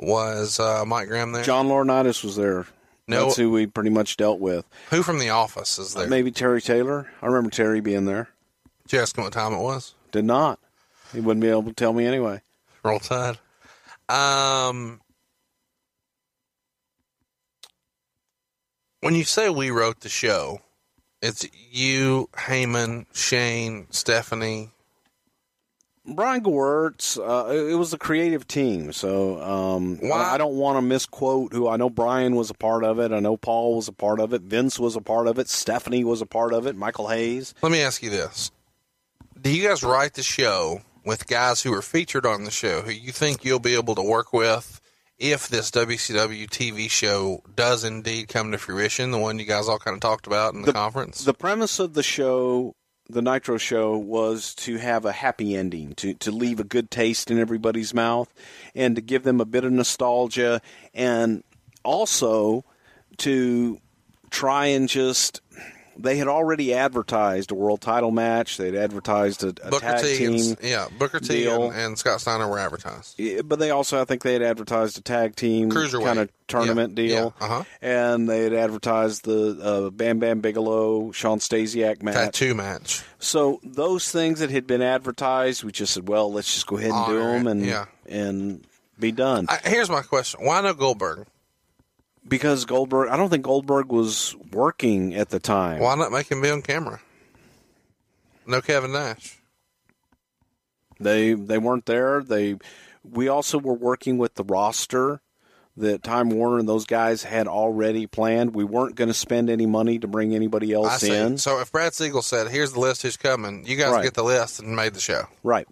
Was uh, Mike Graham there? John Laurinaitis was there. No. That's who we pretty much dealt with. Who from the office is there? Maybe Terry Taylor. I remember Terry being there. Did you ask him what time it was? Did not. He wouldn't be able to tell me anyway. Roll Tide. Um, when you say we wrote the show, it's you, Heyman, Shane, Stephanie. Brian Gewirtz, uh, it was a creative team, so um, I don't want to misquote who I know. Brian was a part of it. I know Paul was a part of it. Vince was a part of it. Stephanie was a part of it. Michael Hayes. Let me ask you this: Do you guys write the show with guys who are featured on the show who you think you'll be able to work with if this WCW TV show does indeed come to fruition? The one you guys all kind of talked about in the, conference. The premise of the show, the Nitro show, was to have a happy ending, to, to leave a good taste in everybody's mouth, and to give them a bit of nostalgia, and also to try and just. They had already advertised a world title match. They'd advertised a, a Booker tag T, team. and, yeah, Booker T and, and Scott Steiner were advertised. Yeah, but they also, I think, they had advertised a tag team kind of tournament Yeah, deal, yeah, uh-huh. and they had advertised the uh, Bam Bam Bigelow Shawn Stasiak match. Tattoo match. So those things that had been advertised, we just said, well, let's just go ahead and do it, them and yeah. and be done. I, here's my question: Why no Goldberg? Because Goldberg, I don't think Goldberg was working at the time. Why not make him be on camera? No Kevin Nash. They they weren't there. They we also were working with the roster that Time Warner and those guys had already planned. We weren't going to spend any money to bring anybody else in. So if Brad Siegel said, "Here's the list who's coming," you guys Right. get the list and made the show. Right.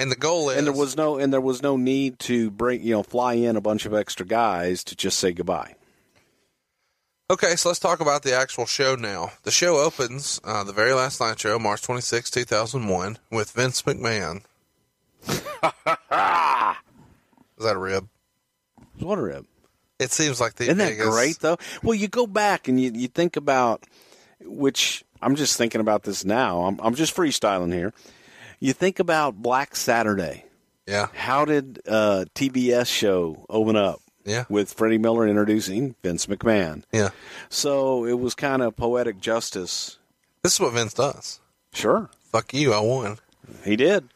And the goal is, And there was no and there was no need to bring you know fly in a bunch of extra guys to just say goodbye. Okay, so let's talk about the actual show now. The show opens uh, the very last night show, March 26, 2001, with Vince McMahon. Is that a rib? What a rib. It seems like the Isn't that great though? Well, you go back and you you think about which I'm just thinking about this now. I'm I'm just freestyling here. You think about Black Saturday. Yeah. How did uh, TBS show open up? Yeah. With Freddie Miller introducing Vince McMahon. Yeah. So it was kind of poetic justice. This is what Vince does. Sure. Fuck you, I won. He did.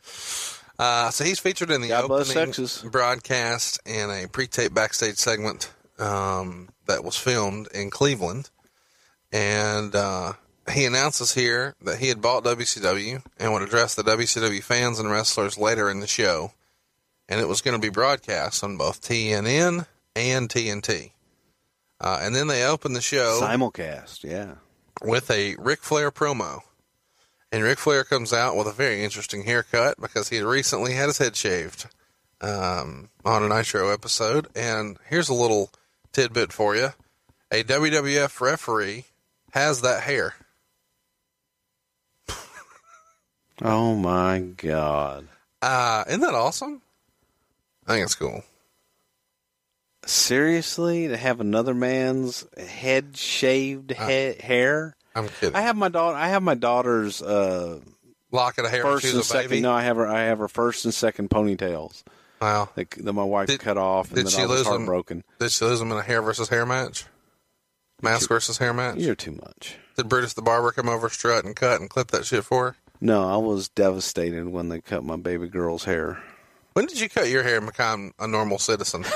Uh, so he's featured in the God opening broadcast in a pre-tape backstage segment um, that was filmed in Cleveland, and uh, he announces here that he had bought WCW and would address the WCW fans and wrestlers later in the show, and it was going to be broadcast on both TNN and TNT. Uh, and then they opened the show Simulcast, yeah. with a Ric Flair promo. And Ric Flair comes out with a very interesting haircut because he had recently had his head shaved um, on a Nitro episode. And here's a little tidbit for you a WWF referee has that hair. Oh my God. Uh, isn't that awesome? I think it's cool. Seriously, to have another man's head shaved he- hair? I'm kidding. I have my daughter. I have my daughter's uh, Locket of hair first and second. baby. No, I have her. I have her first and second ponytails Wow. that, that my wife Did- cut off, and did then she I was lose 'em? heartbroken. Did she lose them in a hair versus hair match? Mask versus hair match? You're too much. Did Brutus the Barber come over, strut, and cut and clip that shit for her? No, I was devastated when they cut my baby girl's hair. When did you cut your hair and become a normal citizen?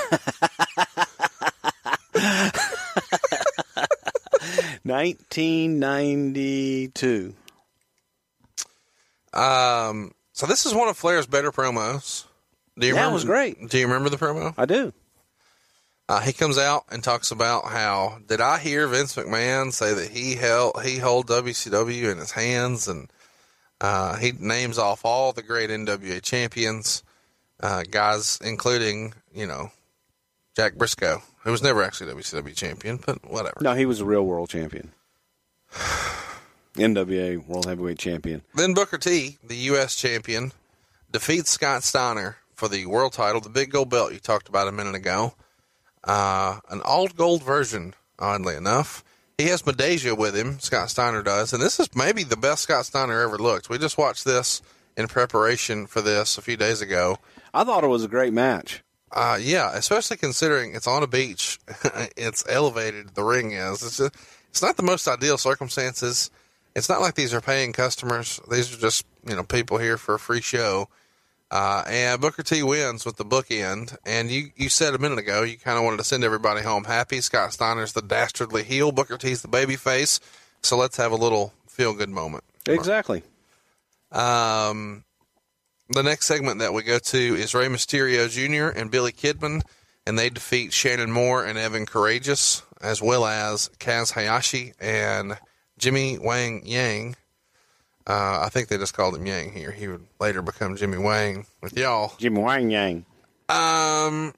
1992. um, so this is one of Flair's better promos. Do you Yeah, it remember, was great. Do you remember the promo? I do. Uh, he comes out and talks about how did I hear Vince McMahon say that he held he hold WCW in his hands and uh, he names off all the great NWA champions uh, guys, including you know Jack Brisco, who was never actually WCW champion, but whatever. No, he was a real world champion. NWA World Heavyweight Champion. Then Booker T, the U.S. champion, defeats Scott Steiner for the world title, the big gold belt you talked about a minute ago. Uh, an all gold version, oddly enough. He has Midajah with him, Scott Steiner does, and this is maybe the best Scott Steiner ever looked. We just watched this in preparation for this a few days ago. I thought it was a great match. Uh, yeah, especially considering it's on a beach. it's elevated, the ring is. It's, just, it's not the most ideal circumstances. It's not like these are paying customers. These are just, you know, people here for a free show. Uh, and Booker T wins with the bookend. And you, you said a minute ago, you kind of wanted to send everybody home happy. Scott Steiner's the dastardly heel. Booker T's the baby face. So let's have a little feel good moment. Exactly. Um, the next segment that we go to is Rey Mysterio Jr. and Billy Kidman, and they defeat Shannon Moore and Evan Karagias, as well as Kaz Hayashi and Jimmy Wang Yang. Uh, I think they just called him Yang here. He would later become Jimmy Wang with y'all. Jimmy Wang Yang. Um,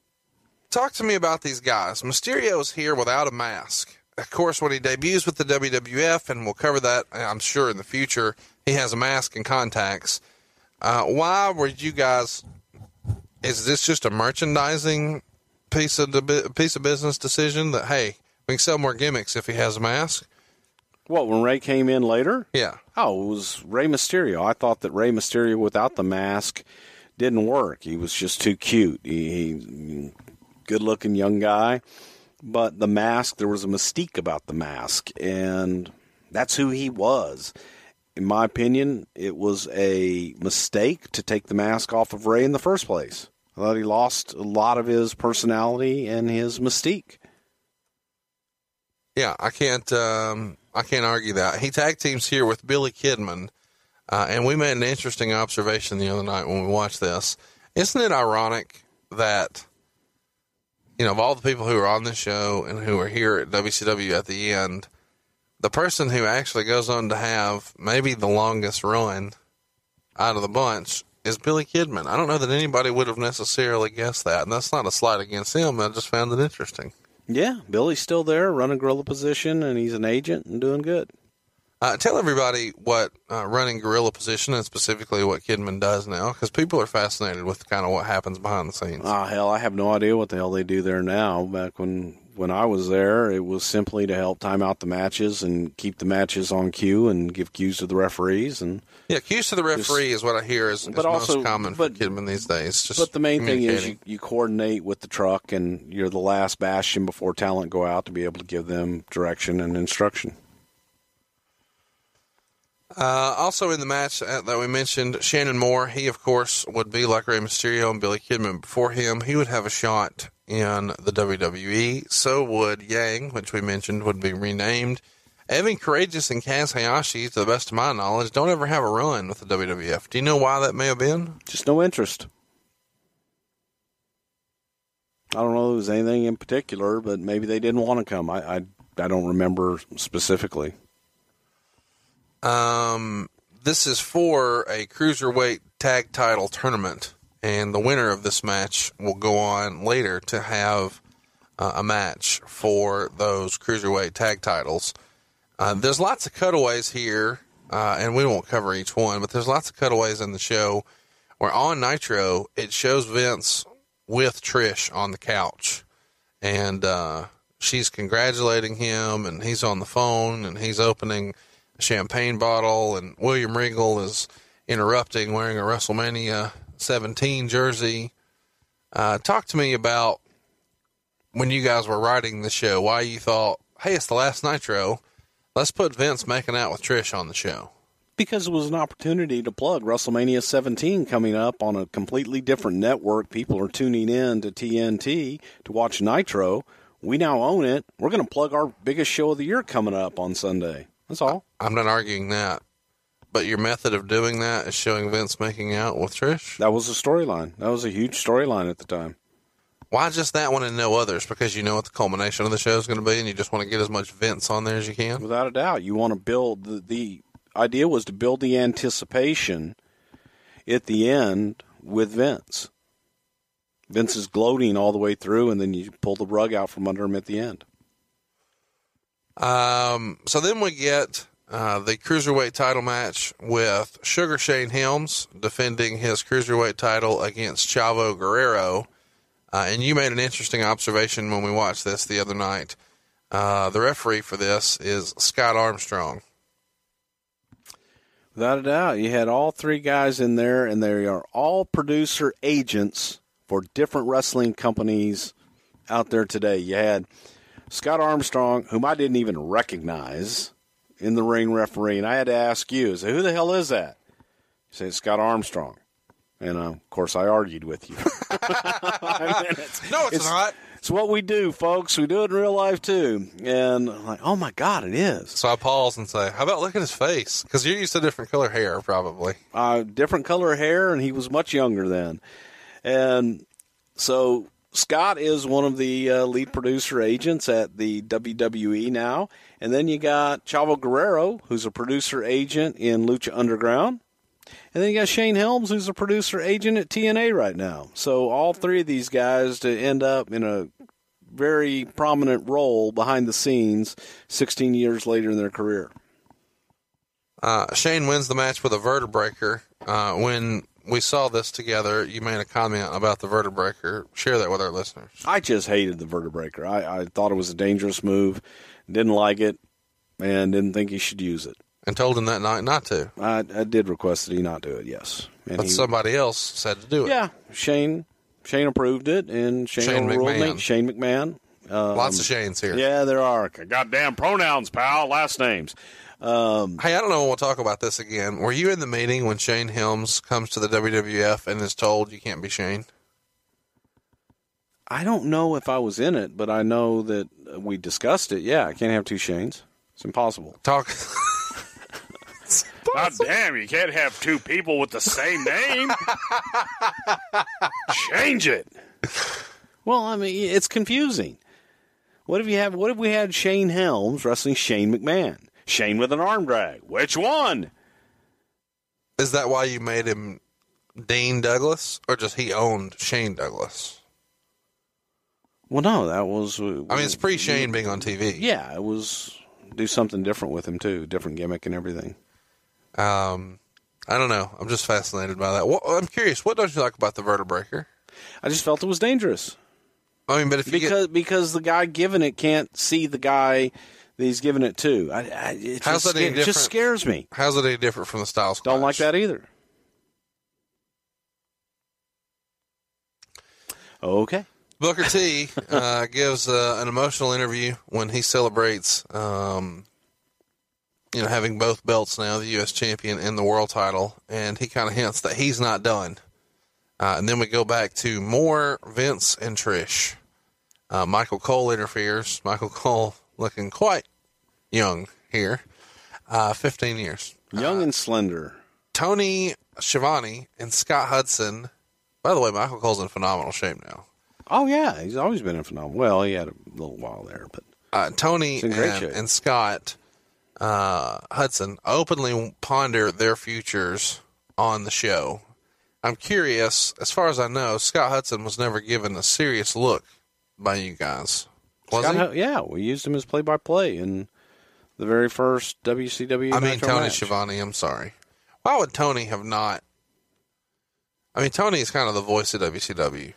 talk to me about these guys. Mysterio's here without a mask. Of course, when he debuts with the WWF, and we'll cover that, I'm sure, in the future, he has a mask and contacts. Uh, why were you guys? Is this just a merchandising piece of the piece of business decision that hey, we can sell more gimmicks if he has a mask? What when Rey came in later? Yeah. Oh, it was Rey Mysterio. I thought that Rey Mysterio without the mask didn't work. He was just too cute. He, he good looking young guy, but the mask there was a mystique about the mask, and that's who he was. In my opinion, it was a mistake to take the mask off of Rey in the first place. I thought he lost a lot of his personality and his mystique. Yeah, I can't. Um, I can't argue that. He tag teams here with Billy Kidman, uh, and we made an interesting observation the other night when we watched this. Isn't it ironic that you know of all the people who are on this show and who are here at WCW at the end, the person who actually goes on to have maybe the longest run out of the bunch is Billy Kidman. I don't know that anybody would have necessarily guessed that, and that's not a slight against him. I just found it interesting. Yeah, Billy's still there, running gorilla position, and he's an agent and doing good. Uh, tell everybody what uh, running gorilla position and specifically what Kidman does now, because people are fascinated with kind of what happens behind the scenes. Ah, hell, I have no idea what the hell they do there now. Back when when I was there, it was simply to help time out the matches and keep the matches on cue and give cues to the referees and yeah, cues to the referee is what I hear is, is but also, most common but, for Kidman these days. Just but the main thing is you, you coordinate with the truck and you're the last bastion before talent go out to be able to give them direction and instruction. Uh, also in the match that we mentioned, Shannon Moore, he of course would be like Rey Mysterio and Billy Kidman before him. He would have a shot in the WWE. So would Yang, which we mentioned would be renamed. Evan Karagias and Kaz Hayashi, to the best of my knowledge, don't ever have a run with the WWF. Do you know why that may have been? Just no interest. I don't know if it was anything in particular, but maybe they didn't want to come. I, I, I don't remember specifically. Um, this is for a cruiserweight tag title tournament, and the winner of this match will go on later to have uh, a match for those cruiserweight tag titles. Uh, there's lots of cutaways here, uh, and we won't cover each one, but there's lots of cutaways in the show where on Nitro it shows Vince with Trish on the couch, and uh, she's congratulating him, and he's on the phone, and he's opening a champagne bottle, and William Regal is interrupting, wearing a WrestleMania 17 jersey. Uh, talk to me about when you guys were writing the show, why you thought, hey, it's the last Nitro. Let's put Vince making out with Trish on the show. Because it was an opportunity to plug WrestleMania 17 coming up on a completely different network. People are tuning in to TNT to watch Nitro. We now own it. We're going to plug our biggest show of the year coming up on Sunday. That's all. I'm not arguing that. But your method of doing that is showing Vince making out with Trish? That was a storyline. That was a huge storyline at the time. Why just that one and no others? Because you know what the culmination of the show is going to be, and you just want to get as much Vince on there as you can. Without a doubt, you want to build the, the idea was to build the anticipation at the end with Vince. Vince is gloating all the way through, and then you pull the rug out from under him at the end. Um, so then we get uh, the cruiserweight title match with Sugar Shane Helms defending his cruiserweight title against Chavo Guerrero. Uh, and you made an interesting observation when we watched this the other night. Uh, the referee for this is Scott Armstrong. Without a doubt, you had all three guys in there, and they are all producer agents for different wrestling companies out there today. You had Scott Armstrong, whom I didn't even recognize in the ring referee, and I had to ask you, "Say who the hell is that?" You say Scott Armstrong, and uh, of course I argued with you. I mean, it's, No, it's, not. It's what we do, folks. We do it in real life too. And I'm like, oh my God, it is. So I pause and say, "How about look at his face? Because you're used to different color hair, probably." uh, different color hair, and he was much younger then. And so Scott is one of the uh, lead producer agents at the WWE now. And then you got Chavo Guerrero, who's a producer agent in Lucha Underground. And then you got Shane Helms, who's a producer agent at TNA right now. So all three of these guys to end up in a very prominent role behind the scenes 16 years later in their career. Uh, Shane wins the match with a vertebreaker. Uh, when we saw this together, you made a comment about the vertebreaker. Share that with our listeners. I just hated the vertebreaker. I, I thought it was a dangerous move, didn't like it, and didn't think he should use it. And told him that night not to. I, I did request that he not do it. Yes, and But he, somebody else said to do it. yeah, Shane Shane approved it, and Shane, Shane me. McMahon. Shane McMahon. Um, Lots of Shanes here. Yeah, there are goddamn pronouns, pal. Last names. Um, Hey, I don't know when we'll talk about this again. Were you in the meeting when Shane Helms comes to the WWF and is told you can't be Shane? I don't know if I was in it, but I know that we discussed it. Yeah, I can't have two Shanes. It's impossible. Talk. God damn, you can't have two people with the same name. Change it. Well, I mean, it's confusing. What if you have? What if we had Shane Helms wrestling Shane McMahon? Shane with an arm drag. Which one? Is that why you made him Dean Douglas, or just he owned Shane Douglas? Well, no, that was. uh, I mean, it's pre Shane being on TV. Yeah, it was do something different with him too, different gimmick and everything. Um, I don't know. I'm just fascinated by that. What, I'm curious. What don't you like about the vertebreaker? I just felt it was dangerous I mean, but if you because because the guy giving it can't see the guy that he's giving it to. I, I, it, How's just, that any it just scares me. how's it any different from the Styles? Don't like that either. Okay. Booker T uh, gives uh, an emotional interview when he celebrates, um, you know, having both belts now, the U.S. champion and the world title, and he kind of hints that he's not done. Uh, and then we go back to more Vince and Trish. Uh, Michael Cole interferes. Michael Cole looking quite young here, uh, 15 years. Young and slender. Tony Schiavone and Scott Hudson. By the way, Michael Cole's in phenomenal shape now. Oh yeah, he's always been in phenomenal. Well, he had a little while there, but uh, Tony He's in great and, and Scott uh, Hudson openly ponder their futures on the show. I'm curious, as far as I know, Scott Hudson was never given a serious look by you guys. Was Scott he? Yeah, we used him as play-by-play in the very first WCW. I mean, Tony match. Schiavone, I'm sorry. Why would Tony have not? I mean, Tony is kind of the voice of WCW.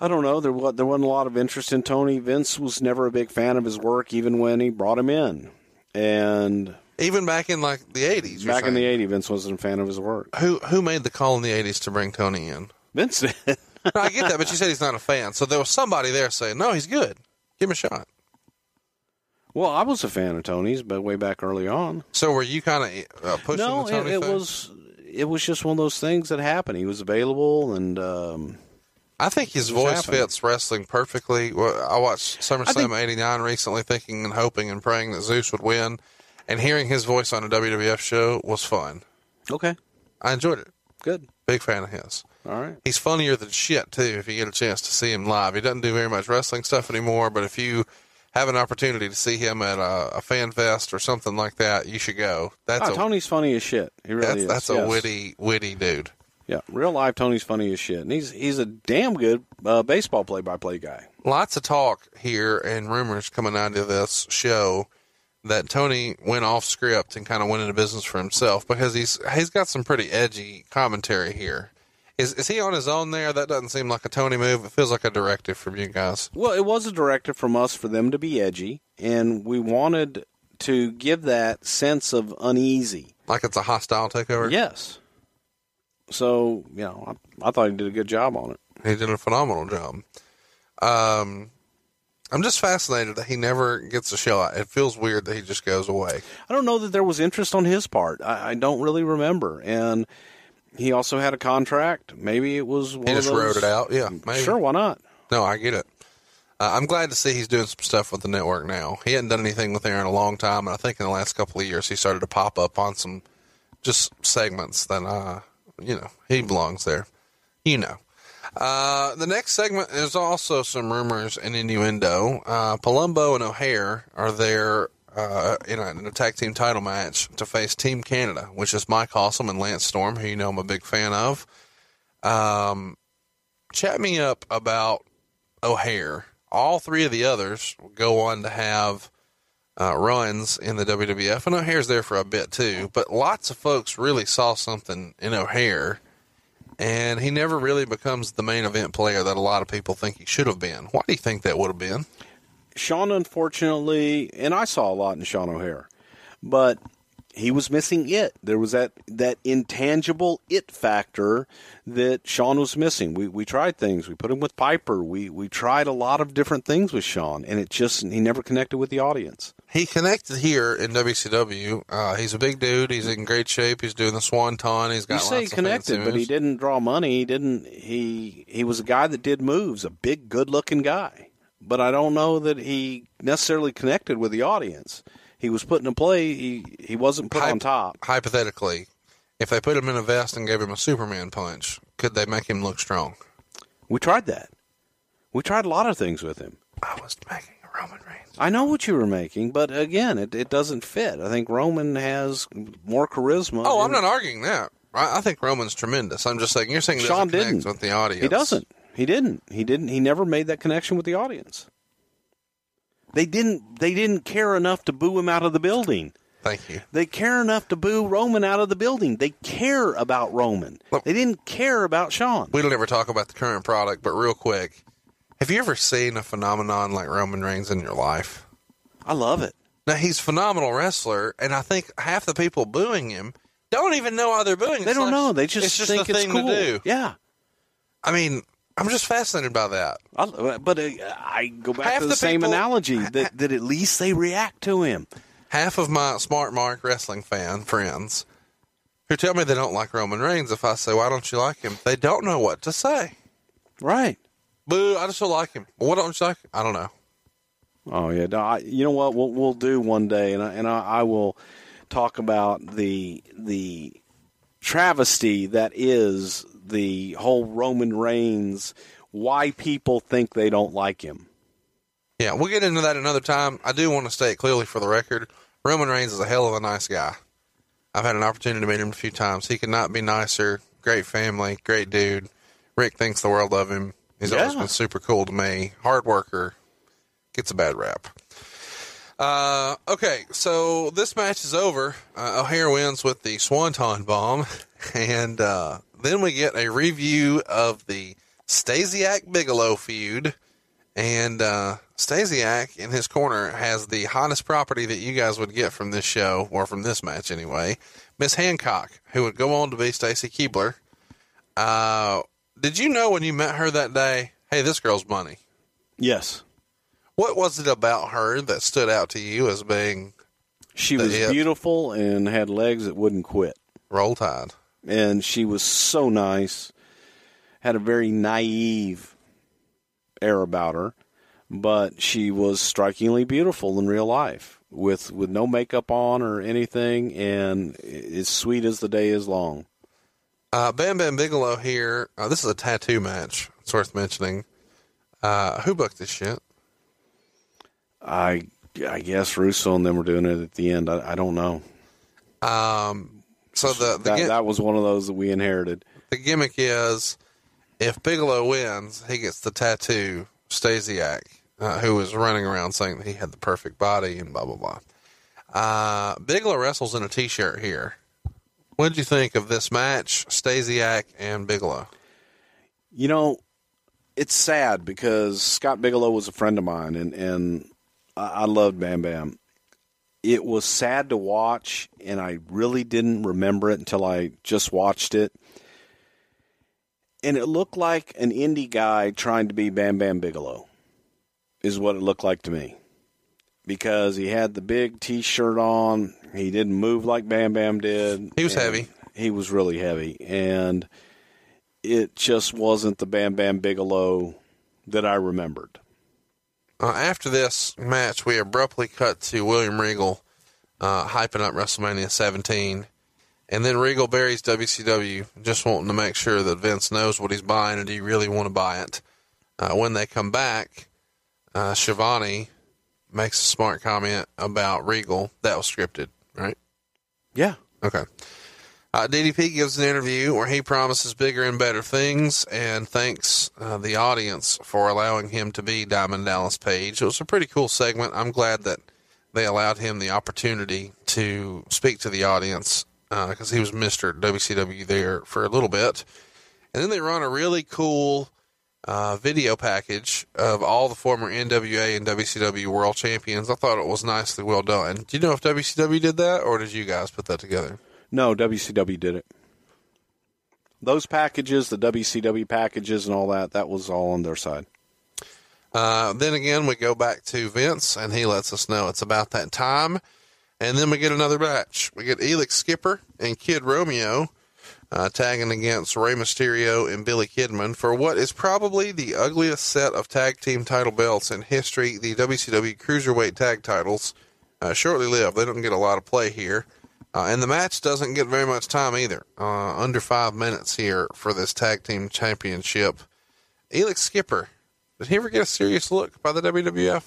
I don't know. There was there wasn't a lot of interest in Tony. Vince was never a big fan of his work, even when he brought him in. And Even back in like the 80s. you're back in the '80s, Vince wasn't a fan of his work. Who, who made the call in the 80s to bring Tony in? Vince did. No, I get that, but you said he's not a fan. So there was somebody there saying, no, he's good. Give him a shot. well, I was a fan of Tony's, but way back early on. So were you kind of uh, pushing no, the Tony it, it was it was just one of those things that happened. He was available, and um, I think his voice happening. fits wrestling perfectly. Well, I watched SummerSlam '89 recently, thinking and hoping and praying that Zeus would win, and hearing his voice on a WWF show was fun. okay, I enjoyed it. good, Big fan of his. all right. He's funnier than shit too. If you get a chance to see him live, he doesn't do very much wrestling stuff anymore. But if you have an opportunity to see him at a, a fan fest or something like that, you should go. That's Ah, a Tony's funny as shit. He really that's, is. that's a witty witty dude. Yeah, real life Tony's funny as shit, and he's he's a damn good uh, baseball play by play guy. Lots of talk here and rumors coming out of this show that Tony went off script and kind of went into business for himself because he's he's got some pretty edgy commentary here. Is is he on his own there? That doesn't seem like a Tony move. It feels like a directive from you guys. Well, it was a directive from us for them to be edgy, and we wanted to give that sense of uneasy. Like it's a hostile takeover. Yes. So you know, I, I thought he did a good job on it. He did a phenomenal job. Um, I'm just fascinated that he never gets a show out. It feels weird that he just goes away. I don't know that there was interest on his part. I, I don't really remember, and he also had a contract. Maybe it was one He of just those- wrote it out. Yeah, maybe. Sure, why not? No, I get it. Uh, I'm glad to see he's doing some stuff with the network now. He hadn't done anything with there in a long time, and I think in the last couple of years he started to pop up on some just segments that uh, you know he belongs there. You know. Uh, the next segment is also some rumors and innuendo. Uh, Palumbo and O'Haire are there uh, in, a, in a tag team title match to face Team Canada, which is Mike Awesome and Lance Storm, who you know I'm a big fan of. Um, chat me up about O'Haire. All three of the others go on to have uh, runs in the WWF, and O'Haire's there for a bit too. But lots of folks really saw something in O'Haire, and he never really becomes the main event player that a lot of people think he should have been. Why do you think that would have been? Sean, unfortunately, and I saw a lot in Sean O'Haire, but he was missing it. There was that that intangible it factor that Sean was missing. We we tried things. We put him with Piper. We we tried a lot of different things with Sean, and it just he never connected with the audience. He connected here in WCW. Uh, he's a big dude. He's in great shape. He's doing the swanton. He's got you say of connected, but he didn't draw money. He didn't. He he was a guy that did moves. A big, good-looking guy. But I don't know that he necessarily connected with the audience. He was put in a play. He he wasn't put on top. Hypothetically, if they put him in a vest and gave him a Superman punch, could they make him look strong? We tried that. We tried a lot of things with him. I was making a Roman Reigns. I know what you were making, but again, it, it doesn't fit. I think Roman has more charisma. Oh, I'm not arguing that. I, I think Roman's tremendous. I'm just saying you're saying Sean didn't. with the audience. He doesn't. He didn't. He didn't. He never made that connection with the audience. They didn't. They didn't care enough to boo him out of the building. Thank you. They care enough to boo Roman out of the building. They care about Roman. They didn't care about Sean. We don't ever talk about the current product, but real quick, have you ever seen a phenomenon like Roman Reigns in your life? I love it. Now he's a phenomenal wrestler, and I think half the people booing him don't even know why they're booing. They It's don't like- know. They just it's just think a it's thing cool. to do. Yeah. I mean, I'm just fascinated by that. I, but uh, I go back Half to the, the same people- analogy that, that at least they react to him. half of my smart mark wrestling fan friends who tell me they don't like Roman Reigns, if I say, why don't you like him? They don't know what to say. Right. Boo, I just don't like him. What don't you like? I don't know. Oh yeah, no, I, you know what we'll we'll do one day, and I, and I, I will talk about the the travesty that is the whole Roman Reigns. Why people think they don't like him. Yeah, we'll get into that another time. I do want to state clearly for the record Roman Reigns is a hell of a nice guy. I've had an opportunity to meet him a few times. He could not be nicer. Great family, great dude. Rick thinks the world of him. He's always been super cool to me. Hard worker. Gets a bad rap. Uh, okay, so this match is over. Uh, O'Haire wins with the Swanton Bomb. And uh, then we get a review of the Stasiak Bigelow feud. And uh, Stasiak in his corner has the hottest property that you guys would get from this show, or from this match anyway, Miss Hancock, who would go on to be Stacy Keibler. Uh, did you know when you met her that day, hey, this girl's money? Yes, What was it about her that stood out to you as being she was it. beautiful and had legs that wouldn't quit, roll tide? and she was so nice. Had a very naive air about her, but she was strikingly beautiful in real life, with with no makeup on or anything, and as sweet as the day is long. Uh, Bam Bam Bigelow here. Uh, this is a tattoo match. It's worth mentioning. Uh, who booked this shit? I I guess Russo and them were doing it at the end. I, I don't know. Um, so the the, That, that was one of those that we inherited. the gimmick is if Bigelow wins, he gets the tattoo Stasiak, uh, who was running around saying that he had the perfect body and blah blah blah. Uh, Bigelow wrestles in a t-shirt here. What did you think of this match, Stasiak and Bigelow? You know, it's sad because Scott Bigelow was a friend of mine, and and I, I loved Bam Bam. It was sad to watch, and I really didn't remember it until I just watched it. And it looked like an indie guy trying to be Bam Bam Bigelow, is what it looked like to me. Because he had the big t shirt on, he didn't move like Bam Bam did. He was heavy. He was really heavy. And it just wasn't the Bam Bam Bigelow that I remembered. Uh, after this match, we abruptly cut to William Regal uh, hyping up WrestleMania 17. And then Regal buries WCW, just wanting to make sure that Vince knows what he's buying and do you really want to buy it. Uh, when they come back, uh, Schiavone makes a smart comment about Regal. That was scripted, right? Yeah. Okay. Uh, DDP gives an interview where he promises bigger and better things and thanks uh, the audience for allowing him to be Diamond Dallas Page. It was a pretty cool segment. I'm glad that they allowed him the opportunity to speak to the audience because uh, he was Mr. WCW there for a little bit. And then they run a really cool uh, video package of all the former NWA and WCW world champions. I thought it was nicely well done. Do you know if WCW did that or did you guys put that together? No, WCW did it. Those packages, the WCW packages and all that, that was all on their side. Uh, then again, we go back to Vince, and he lets us know it's about that time. And then we get another match. We get Elix Skipper and Kid Romeo uh, tagging against Rey Mysterio and Billy Kidman for what is probably the ugliest set of tag team title belts in history. The WCW Cruiserweight Tag Titles, uh, shortly lived. They don't get a lot of play here. Uh, and the match doesn't get very much time either. Uh, under five minutes here for this tag team championship. Elix Skipper, did he ever get a serious look by the WWF?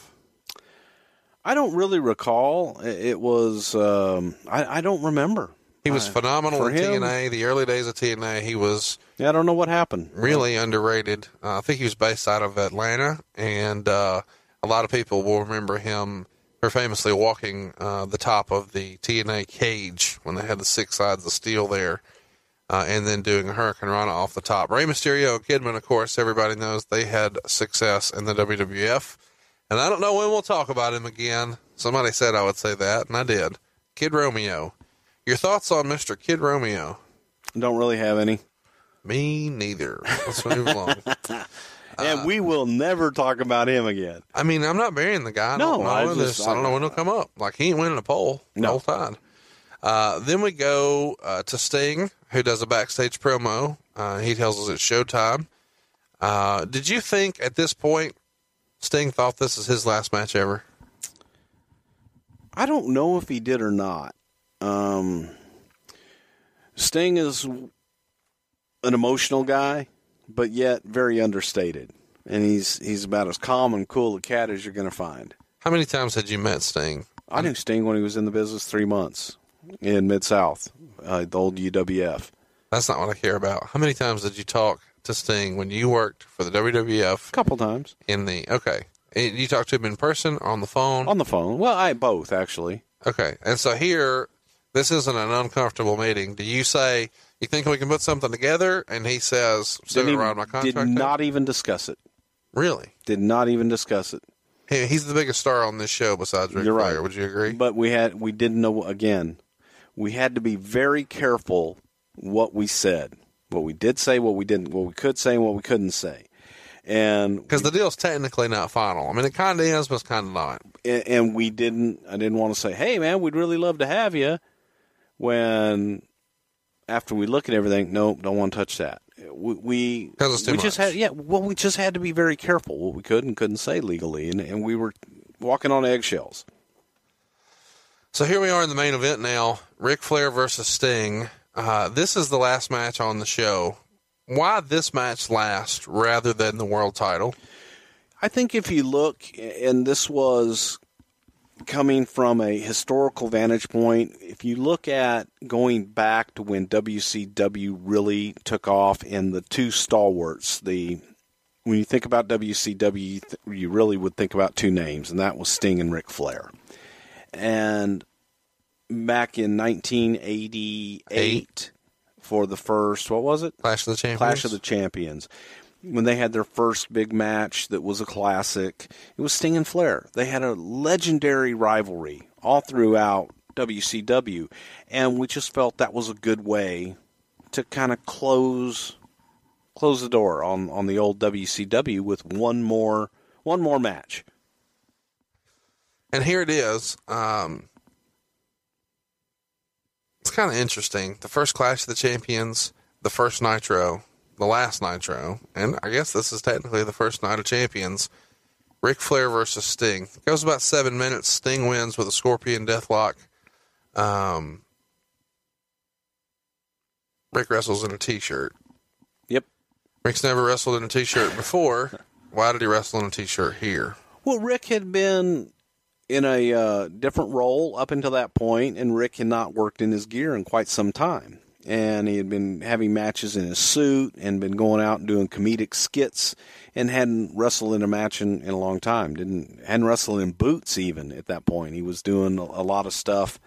I don't really recall. It was, um, I, I, don't remember. He was phenomenal in him, TNA. The early days of TNA, he was. Yeah, I don't know what happened. Really underrated. Uh, I think he was based out of Atlanta, and uh, a lot of people will remember him for famously walking uh, the top of the TNA cage when they had the six sides of steel there, uh, and then doing a hurricanrana off the top. Rey Mysterio, Kidman, of course, everybody knows they had success in the WWF, and I don't know when we'll talk about him again. Somebody said I would say that, and I did. Kid Romeo. Your thoughts on Mr. Kid Romeo? Don't really have any. Me neither. Let's move along. and uh, we will never talk about him again. I mean, I'm not burying the guy. I no, don't I, just, I, don't know when he'll come up. Like he ain't winning a poll no. the whole time. Uh, then we go uh, to Sting, who does a backstage promo. Uh, he tells us it's showtime. Uh, did you think at this point Sting thought this is his last match ever? I don't know if he did or not. Um, Sting is an emotional guy but yet very understated. And he's he's about as calm and cool a cat as you're going to find. How many times had you met Sting? I knew Sting when he was in the business three months in Mid South, uh, the old UWF. That's not what I care about. How many times did you talk to Sting when you worked for the WWF? A couple times. In the okay, you talked to him in person or on the phone? On the phone. Well, I both actually. Okay, and so here, this isn't an uncomfortable meeting. Do you say? You think we can put something together? And he says, send it around my contract. Did not even discuss it. Really? Did not even discuss it. Hey, he's the biggest star on this show besides Ric You're Flair. Right. Would you agree? But we had we didn't know again. We had to be very careful what we said, what we did say, what we didn't, what we could say, and what we couldn't say. And because the deal's technically not final. I mean, it kind of is, but it's kind of not. And, and we didn't. I didn't want to say, "Hey, man, we'd really love to have you." When after we look at everything, nope, don't want to touch that. We we, we just had yeah, well, we just had to be very careful what we could and couldn't say legally, and, and we were walking on eggshells. So here we are in the main event now: Ric Flair versus Sting. Uh, this is the last match on the show. Why this match last rather than the world title? I think if you look, and this was coming from a historical vantage point, if you look at going back to when WCW really took off and the two stalwarts, the when you think about WCW, you, th- you really would think about two names, and that was Sting and Ric Flair. And back in 1988, Eight. for the first, what was it? Clash of the Champions. Clash of the Champions. When they had their first big match that was a classic, it was Sting and Flair. They had a legendary rivalry all throughout WCW, and we just felt that was a good way to kind of close close the door on, on the old WCW with one more one more match. And here it is. Um, it's kind of interesting. The first Clash of the Champions, the first Nitro, the last Nitro, and I guess this is technically the first Night of Champions. Ric Flair versus Sting. It goes about seven minutes. Sting wins with a Scorpion Deathlock. Um, Ric wrestles in a T-shirt. Yep. Ric's never wrestled in a T-shirt before. Why did he wrestle in a T-shirt here? Well, Ric had been in a uh, different role up until that point, and Ric had not worked in his gear in quite some time. And he had been having matches in his suit and been going out and doing comedic skits and hadn't wrestled in a match in, in a long time. Didn't hadn't wrestled in boots even at that point. He was doing a, lot of stuff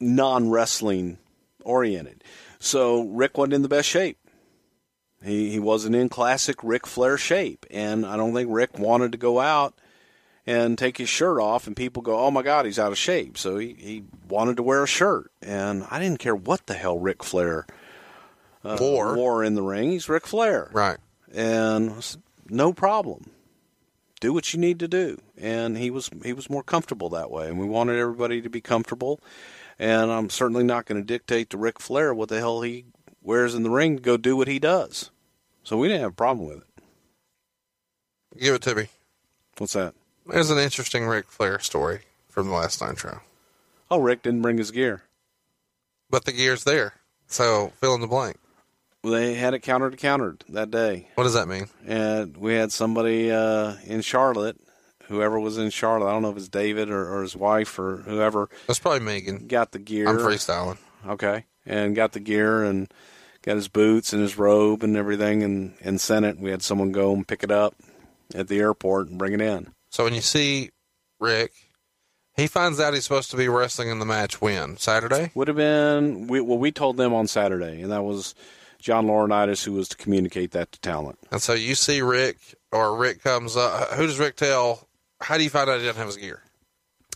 non wrestling oriented. So Ric wasn't in the best shape. He he wasn't in classic Ric Flair shape, and I don't think Ric wanted to go out and take his shirt off, and people go, "Oh my God, he's out of shape." So he he wanted to wear a shirt, and I didn't care what the hell Ric Flair uh, Wore. wore in the ring. He's Ric Flair, Right. and I said, no problem. Do what you need to do, and he was he was more comfortable that way, and we wanted everybody to be comfortable. And I'm certainly not going to dictate to Ric Flair what the hell he wears in the ring to go do what he does. So we didn't have a problem with it. Give it to me. What's that? There's an interesting Ric Flair story from the last Nitro. Oh, Ric didn't bring his gear. But the gear's there. So fill in the blank. They had it countered to countered that day, What does that mean? and we had somebody uh, in Charlotte, whoever was in Charlotte. I don't know if it's David or, or his wife or whoever That's probably Megan. got the gear. I'm freestyling. Okay. And got the gear and got his boots and his robe and everything and, and sent it. We had someone go and pick it up at the airport and bring it in. So when you see Ric, he finds out he's supposed to be wrestling in the match when? Saturday? Would have been, we, well, we told them on Saturday, and that was John Laurinaitis who was to communicate that to talent. And so you see Ric, or Ric comes up. Who does Ric tell? How do you find out he doesn't have his gear?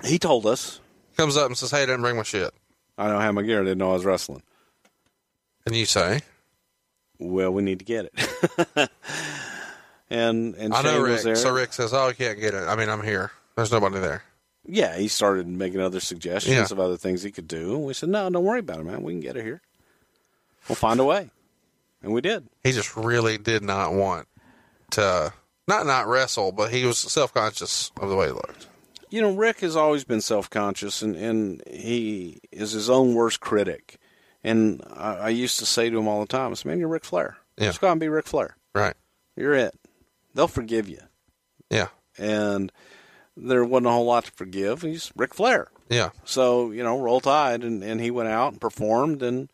He told us, Comes up and says, Hey, I didn't bring my shit. I don't have my gear. I didn't know I was wrestling. And you say, Well, we need to get it. and and I know Shane Ric. was there. So Ric says, Oh, I can't get it. I mean, I'm here. There's nobody there. Yeah, he started making other suggestions Yeah. of other things he could do. And we said, no, don't worry about it, man. We can get it here. We'll find a way. And we did. He just really did not want to, not not wrestle, but he was self conscious of the way he looked. You know, Ric has always been self conscious and, and he is his own worst critic. And I, I used to say to him all the time, I said, man, you're Ric Flair. Yeah. Just go out and be Ric Flair. Right. You're it. They'll forgive you. Yeah. And there wasn't a whole lot to forgive. He's Ric Flair. Yeah. So, you know, roll tide. And, and he went out and performed and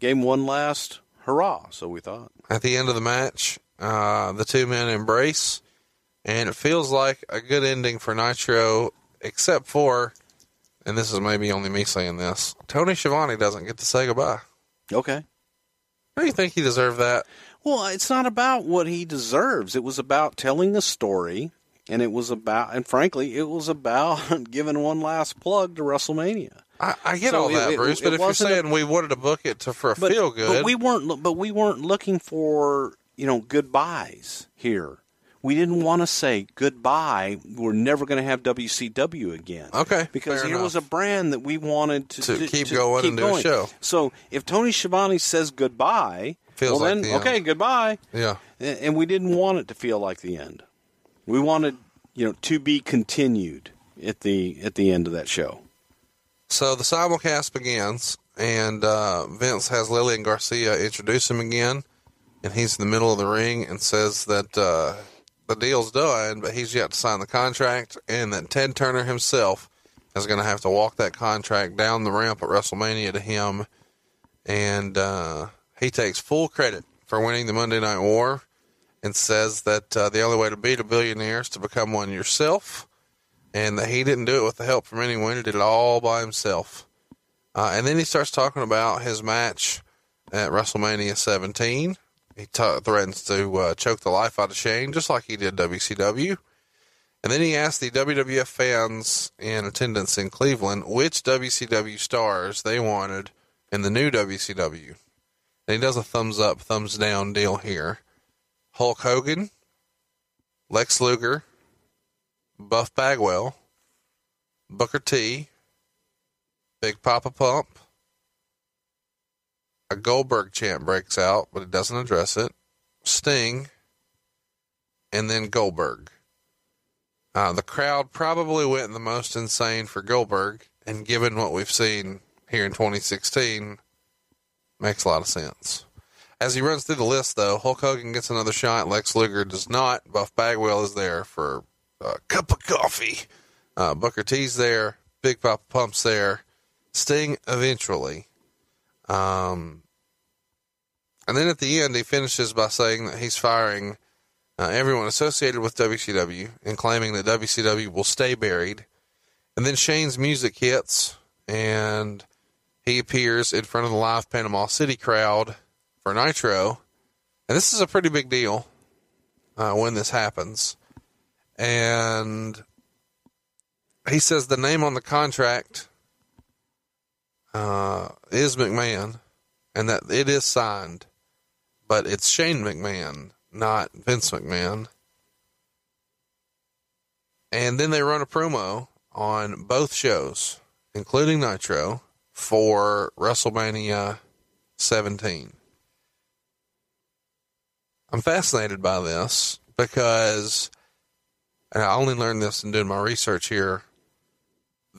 gave him one last hurrah, so we thought. At the end of the match, uh, the two men embrace, and it feels like a good ending for Nitro, except for, and this is maybe only me saying this, Tony Schiavone doesn't get to say goodbye. Okay. Do you think he deserved that? Well, it's not about what he deserves. It was about telling a story, and it was about, and frankly, it was about giving one last plug to WrestleMania. I, I get So all that, it- Bruce, it but if you're wasn't a- saying we wanted to book it to for a But, feel good, but we weren't. But we weren't looking for you know goodbyes here. We didn't want to say goodbye. We're never going to have WCW again. Okay, because fair here was a brand that we wanted to, To keep going and do a show. So if Tony Schiavone says goodbye, Feels well like then the end. okay, goodbye. yeah. And and we didn't want it to feel like the end. We wanted, you know, to be continued at the at the end of that show. So the simulcast begins, and uh, Vince has Lillian Garcia introduce him again, and he's in the middle of the ring and says that uh, the deal's done, but he's yet to sign the contract, and that Ted Turner himself is going to have to walk that contract down the ramp at WrestleMania to him, and uh, he takes full credit for winning the Monday Night War, and says that uh, the only way to beat a billionaire is to become one yourself, and that he didn't do it with the help from anyone; he did it all by himself. Uh, and then he starts talking about his match at WrestleMania 17 he t- threatens to uh, choke the life out of Shane, just like he did WCW. And then he asked the WWF fans in attendance in Cleveland which WCW stars they wanted in the new WCW. He does a thumbs up, thumbs down deal here. Hulk Hogan, Lex Luger, Buff Bagwell, Booker T, Big Papa Pump, a Goldberg chant breaks out, but it doesn't address it. Sting, and then Goldberg. Uh, the crowd probably went the most insane for Goldberg, and given what we've seen here in 2016, makes a lot of sense. As he runs through the list, though, Hulk Hogan gets another shot. Lex Luger does not. Buff Bagwell is there for a cup of coffee. Uh, Booker T's there. Big Papa Pump's there. Sting eventually. Um, and then at the end, he finishes by saying that he's firing uh, everyone associated with WCW and claiming that WCW will stay buried. And then Shane's music hits, and he appears in front of the live Panama City crowd for Nitro. And this is a pretty big deal uh, when this happens. And he says the name on the contract uh, is McMahon, and that it is signed, but it's Shane McMahon, not Vince McMahon. And then they run a promo on both shows, including Nitro, for WrestleMania 17. I'm fascinated by this because, and I only learned this in doing my research here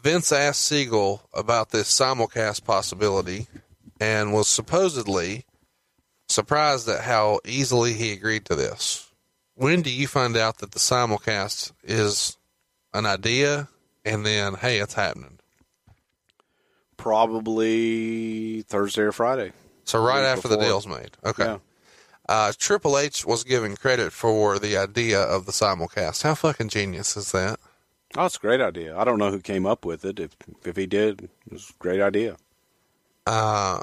Vince asked Siegel about this simulcast possibility and was supposedly surprised at how easily he agreed to this. When do you find out that the simulcast is an idea and then, hey, it's happening? Probably Thursday or Friday. So, right after before. the deal's made. Okay. Yeah. Uh, Triple H was given credit for the idea of the simulcast. How fucking genius is that? Oh, it's a great idea. I don't know who came up with it. If if he did, it was a great idea. Uh,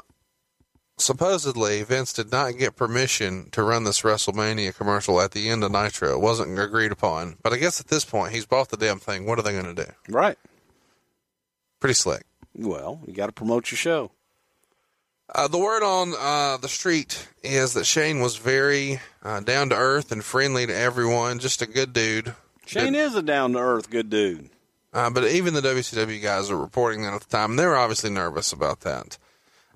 supposedly Vince did not get permission to run this WrestleMania commercial at the end of Nitro. It wasn't agreed upon. But I guess at this point, he's bought the damn thing. What are they going to do? Right. Pretty slick. Well, you got to promote your show. Uh, the word on uh, the street is that Shane was very uh, down to earth and friendly to everyone, just a good dude. Shane is a down to earth good dude. Uh, but even the WCW guys are reporting that at the time. They were obviously nervous about that.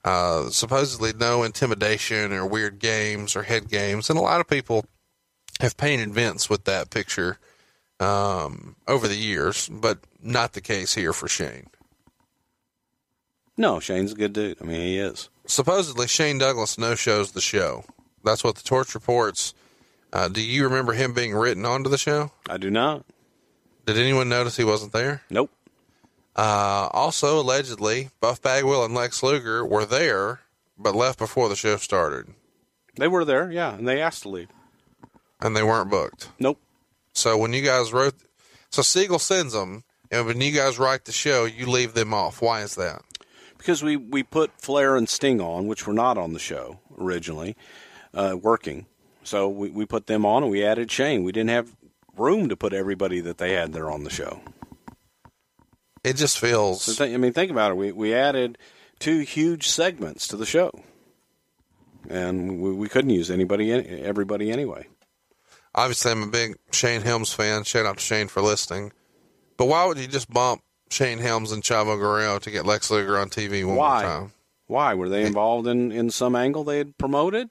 Uh, supposedly, no intimidation or weird games or head games. And a lot of people have painted Vince with that picture um, over the years, but not the case here for Shane. No, Shane's a good dude. I mean, he is. Supposedly, Shane Douglas no shows the show. That's what the torch reports. Uh, do you remember him being written onto the show? I do not. Did anyone notice he wasn't there? Nope. Uh, also, allegedly, Buff Bagwell and Lex Luger were there, but left before the show started. They were there, yeah, and they asked to leave. And they weren't booked. Nope. So when you guys wrote, so Siegel sends them, and when you guys write the show, you leave them off. Why is that? Because we we put Flair and Sting on, which were not on the show originally, uh, working. So we, we put them on and we added Shane. We didn't have room to put everybody that they had there on the show. It just feels. So th- I mean, think about it. We, we added two huge segments to the show. And we, we couldn't use anybody, everybody anyway. Obviously, I'm a big Shane Helms fan. Shout out to Shane for listening. But why would you just bump Shane Helms and Chavo Guerrero to get Lex Luger on TV one why? more time? Why? Were they involved in, in some angle they had promoted?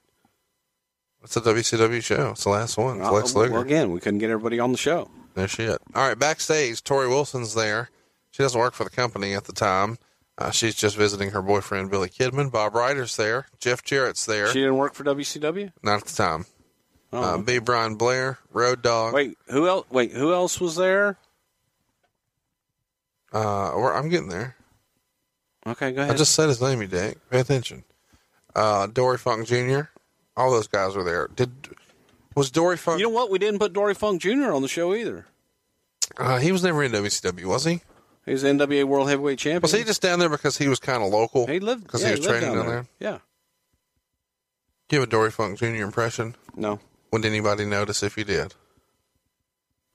It's a WCW show. It's the last one. It's Lex Luger. Well, again, we couldn't get everybody on the show. No shit. All right, backstage, Torrie Wilson's there. She doesn't work for the company at the time. Uh, she's just visiting her boyfriend, Billy Kidman. Bob Ryder's there. Jeff Jarrett's there. She didn't work for WCW? Not at the time. Uh, B. Brian Blair, Road Dog. Wait, who else? Wait, who else was there? Uh, or I'm getting there. Okay, go ahead. I just said his name, you dick. Pay attention. Uh, Dory Funk Jr. All those guys were there. Did was Dory Funk? you know what? We didn't put Dory Funk Jr. on the show either. Uh, he was never in WCW, was he? He was NWA World Heavyweight Champion. Was he just down there because he was kind of local? He lived because yeah, he was lived training down there. Yeah. Do you have a Dory Funk Jr. impression? No. Would anybody notice if you did?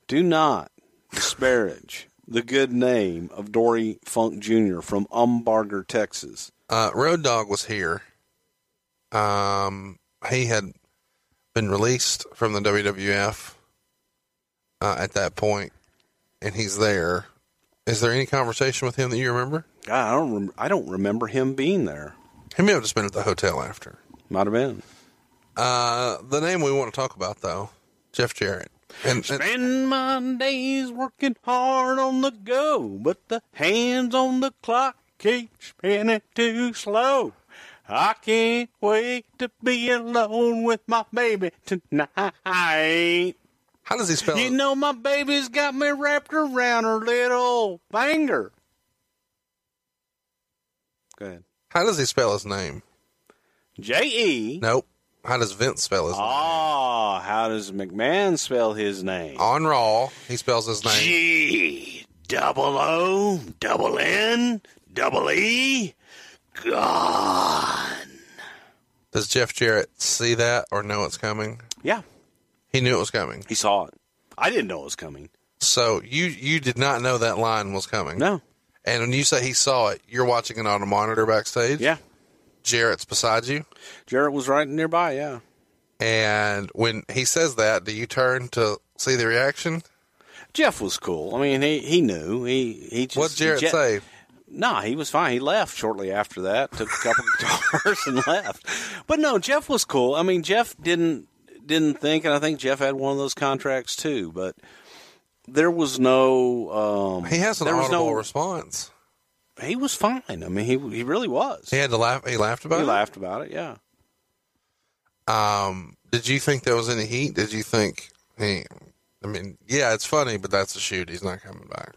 Do not disparage the good name of Dory Funk Jr. from Umbarger, Texas. Uh, Road Dog was here. Um, he had been released from the WWF uh, at that point, and he's there. Is there any conversation with him that you remember? God, I don't. Rem- I don't remember him being there. He may have just been at the hotel after. Might have been. Uh, the name we want to talk about, though, Jeff Jarrett. And, and Spend my days working hard on the go, but the hands on the clock keep spinning too slow. I can't wait to be alone with my baby tonight. how does he spell You know my baby's got me wrapped around her little finger. Go ahead. How does he spell his name? J E. Nope. How does Vince spell his name? Ah, how does McMahon spell his name? On Raw, he spells his name. G double O double N double E. Gone. Does Jeff Jarrett see that or know it's coming? Yeah, He knew it was coming. he saw it. I didn't know it was coming. So you you did not know that line was coming. No. And when you say he saw it, you're watching it on a monitor backstage. Yeah. Jarrett's beside you, Jarrett was right nearby. Yeah. and when he says that, do you turn to see the reaction? Jeff was cool. I mean, he he knew. He he just What'd Jarrett Je- say? Nah, he was fine. He left shortly after that. Took a couple of guitars and left. But no, Jeff was cool. I mean, Jeff didn't didn't think, and I think Jeff had one of those contracts too. But there was no. Um, He has an there was audible no, response. He was fine. I mean, he he really was. He had to laugh. He laughed about he it. laughed about it. Yeah. Um, did you think there was any heat? Did you think he? I mean, yeah, it's funny, but that's a shoot. He's not coming back.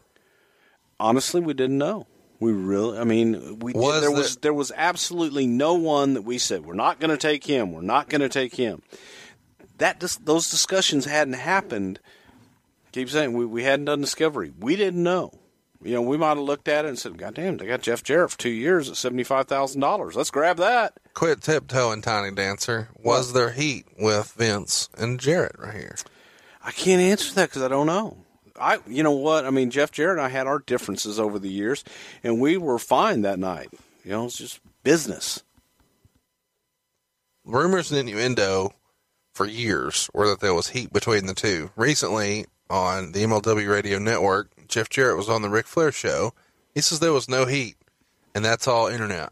Honestly, we didn't know. We really, I mean, we did, Was there the- was there was absolutely no one that we said we're not going to take him. We're not going to take him. That dis- those discussions hadn't happened. Keep saying we, we hadn't done discovery. We didn't know. You know, we might have looked at it and said, "God damn, they got Jeff Jarrett for two years at seventy five thousand dollars. Let's grab that." Quit tiptoeing, Tiny Dancer. Was there heat with Vince and Jarrett right here? I can't answer that because I don't know. I, you know what? I mean, Jeff Jarrett and I had our differences over the years, and we were fine that night. You know, it's just business. rumors and innuendo for years were that there was heat between the two. Recently, on the MLW Radio Network, Jeff Jarrett was on the Ric Flair show. He says there was no heat, and that's all internet.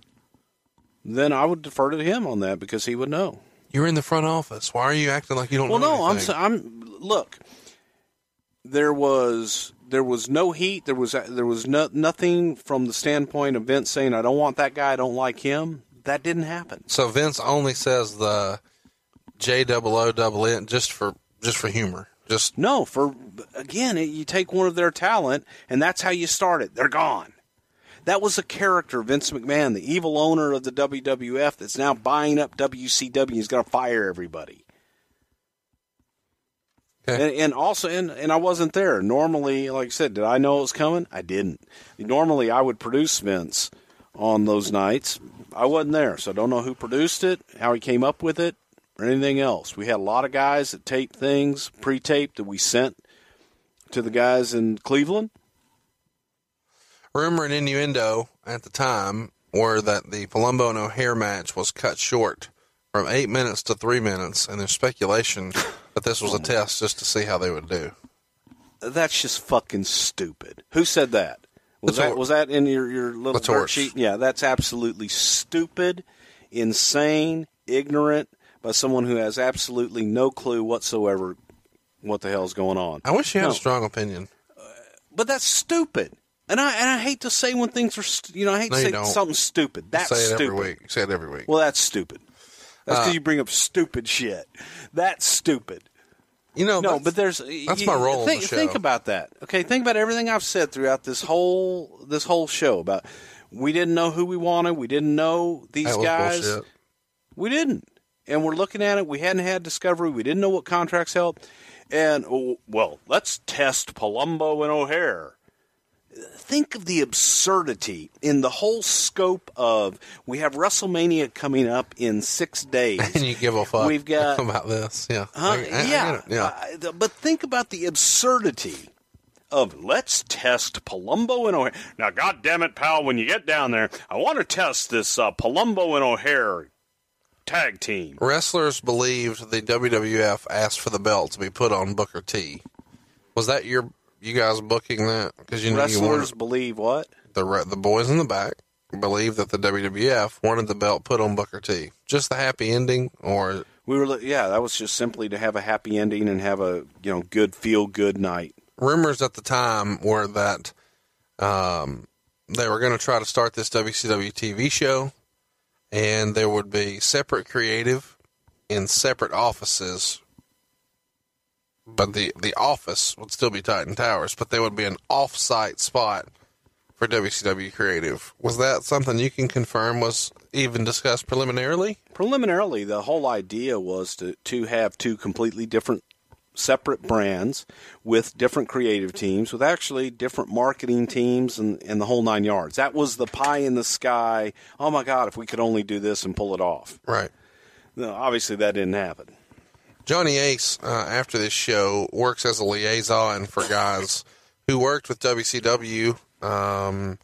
Then I would defer to him on that because he would know. You're in the front office. Why are you acting like you don't Well, know? no, I'm. I'm. Look, there was there was no heat. There was there was no, nothing from the standpoint of Vince saying, "I don't want that guy. I don't like him." That didn't happen. So Vince only says the J double O double N just for just for humor. Just No, for again, you take one of their talent, and that's how you start it. They're gone. That was a character, Vince McMahon, the evil owner of the WWF, that's now buying up WCW. He's going to fire everybody. Okay. And, and also, and, and I wasn't there. Normally, like I said, did I know it was coming? I didn't. Normally, I would produce Vince on those nights. I wasn't there, so I don't know who produced it, how he came up with it, or anything else. We had a lot of guys that taped things, pre-taped that we sent to the guys in Cleveland. rumor and innuendo at the time were that the Palumbo and O'Haire match was cut short from eight minutes to three minutes, and there's speculation that this was a oh. test just to see how they would do. That's just fucking stupid. Who said that? Was that was that in your your little dirt sheet? Yeah, that's absolutely stupid, insane, ignorant by someone who has absolutely no clue whatsoever what the hell's going on. I wish you had No. a strong opinion. But that's stupid. And I and I hate to say when things are st- you know I hate No, to say something stupid. That's say it stupid. every week. Say it every week. Well, that's stupid. That's because Uh, you bring up stupid shit. That's stupid. You know, no, that's- but there's that's you- my role Think, the show. think about that. Okay, think about everything I've said throughout this whole this whole show about we didn't know who we wanted. We didn't know these guys. bullshit. We didn't, and we're looking at it. We hadn't had discovery. We didn't know what contracts held, and oh, well, let's test Palumbo and O'Haire. Think of the absurdity in the whole scope of we have WrestleMania coming up in six days. and you give a fuck We've got about this. Yeah. Huh? I- I- I yeah, it. yeah. Uh, but think about the absurdity of let's test Palumbo and O'Haire. Now, God damn it, pal, when you get down there, I want to test this uh, Palumbo and O'Haire tag team. Wrestlers believed the WWF asked for the belt to be put on Booker T. Was that your you guys booking that? Because you knew you Wrestlers wanted believe what? the the boys in the back believe that the WWF wanted the belt put on Booker T. Just the happy ending, or We were, yeah, that was just simply to have a happy ending and have a you know good feel good night. rumors at the time were that um, they were going to try to start this WCW TV show, and there would be separate creative in separate offices. But the, the office would still be Titan Towers, but there would be an off-site spot for WCW Creative. Was that something you can confirm was even discussed preliminarily? Preliminarily, the whole idea was to, to have two completely different separate brands with different creative teams, with actually different marketing teams and, and the whole nine yards. That was the pie in the sky. Oh my God, if we could only do this and pull it off. Right. No, obviously, that didn't happen. Johnny Ace, uh, after this show, works as a liaison for guys who worked with WCW, um,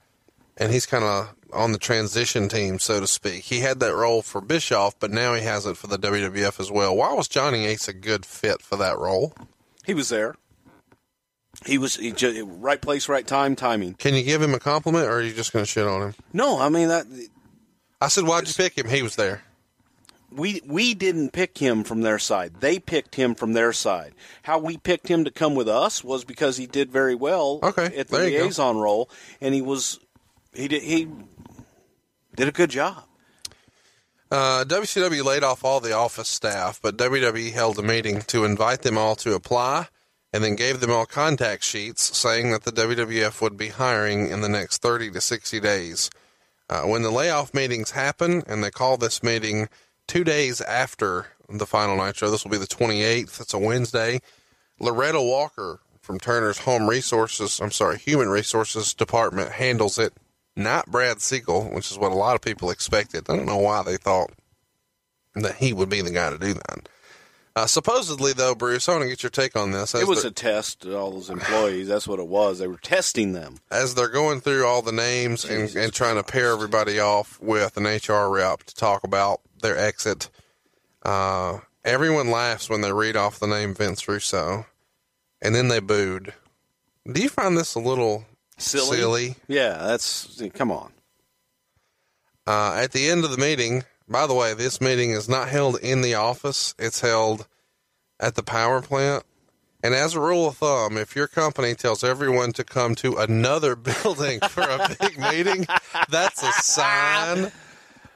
and he's kind of on the transition team, so to speak. He had that role for Bischoff, but now he has it for the WWF as well. Why was Johnny Ace a good fit for that role? He was there. He was he ju- right place, right time, timing. Can you give him a compliment, or are you just going to shit on him? No, I mean that I said, why'd you pick him? He was there. we we didn't pick him from their side. They picked him from their side. How we picked him to come with us was because he did very well Okay, at the you go. liaison role, and he was he did he did a good job. Uh, WCW laid off all the office staff, but WWE held a meeting to invite them all to apply and then gave them all contact sheets saying that the WWF would be hiring in the next 30 to 60 days. Uh, when the layoff meetings happen, and they call this meeting two days after the final Nitro, this will be the 28th, it's a Wednesday. Loretta Walker from Turner's Home Resources, I'm sorry, Human Resources Department handles it, not Brad Siegel, which is what a lot of people expected. I don't know why they thought that he would be the guy to do that. Uh, supposedly, though, Bruce, I want to get your take on this. As it was a test to all those employees. That's what it was. They were testing them. as they're going through all the names and, and trying to pair everybody off with an HR rep to talk about their exit. Uh, everyone laughs when they read off the name Vince Russo, and then they booed. Do you find this a little Silly. silly? Yeah, that's come on. Uh, at the end of the meeting, by the way, this meeting is not held in the office, it's held at the power plant. And as a rule of thumb, if your company tells everyone to come to another building for a big meeting, that's a sign.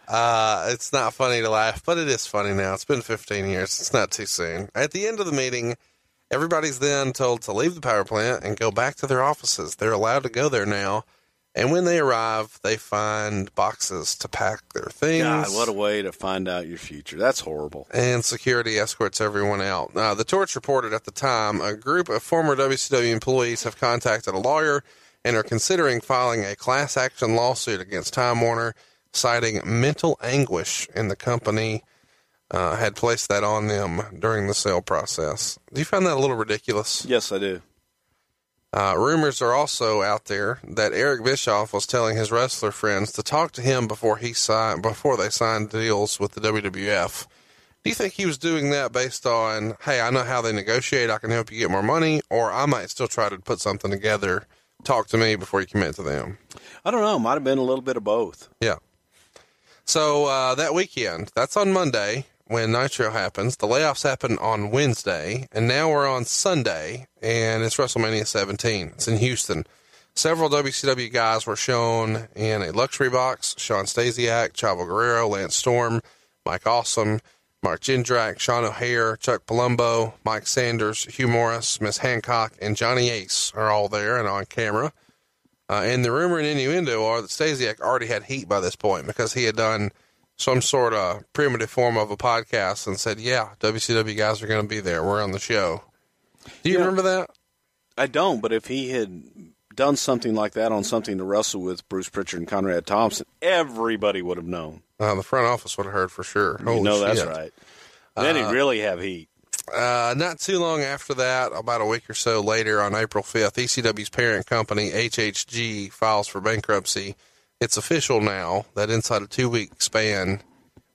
Uh, it's not funny to laugh, but it is funny now. It's been 15 years. It's not too soon. At the end of the meeting, everybody's then told to leave the power plant and go back to their offices. They're allowed to go there now. And when they arrive, they find boxes to pack their things. God, what a way to find out your future. That's horrible. and security escorts everyone out. Uh, the Torch reported at the time a group of former WCW employees have contacted a lawyer and are considering filing a class action lawsuit against Time Warner, citing mental anguish in the company uh, had placed that on them during the sale process. Do you find that a little ridiculous? Yes, I do. Uh, rumors are also out there that Eric Bischoff was telling his wrestler friends to talk to him before he signed before they signed deals with the WWF. Do you think he was doing that based on, hey, I know how they negotiate, I can help you get more money, or I might still try to put something together, talk to me before you commit to them? I don't know. Might have been a little bit of both. Yeah. So uh, that weekend, that's on Monday when Nitro happens. The layoffs happen on Wednesday, and now we're on Sunday, and it's WrestleMania 17. It's in Houston. Several WCW guys were shown in a luxury box. Shawn Stasiak, Chavo Guerrero, Lance Storm, Mike Awesome, Mark Jindrak, Sean O'Haire, Chuck Palumbo, Mike Sanders, Hugh Morris, Miss Hancock, and Johnny Ace are all there and on camera. Uh, and the rumor and innuendo are that Stasiak already had heat by this point because he had done some sort of primitive form of a podcast and said, "Yeah, WCW guys are going to be there. We're on the show." Do you Yeah. remember that? I don't, but if he had done something like that on something to wrestle with Bruce Pritchard and Conrad Thompson, everybody would have known. Uh, the front office would have heard for sure. you Holy know that's right. Then Uh, he'd really have heat. Uh, not too long after that, about a week or so later, on April 5th, ECW's parent company, HHG, files for bankruptcy. It's official now that inside a two week span,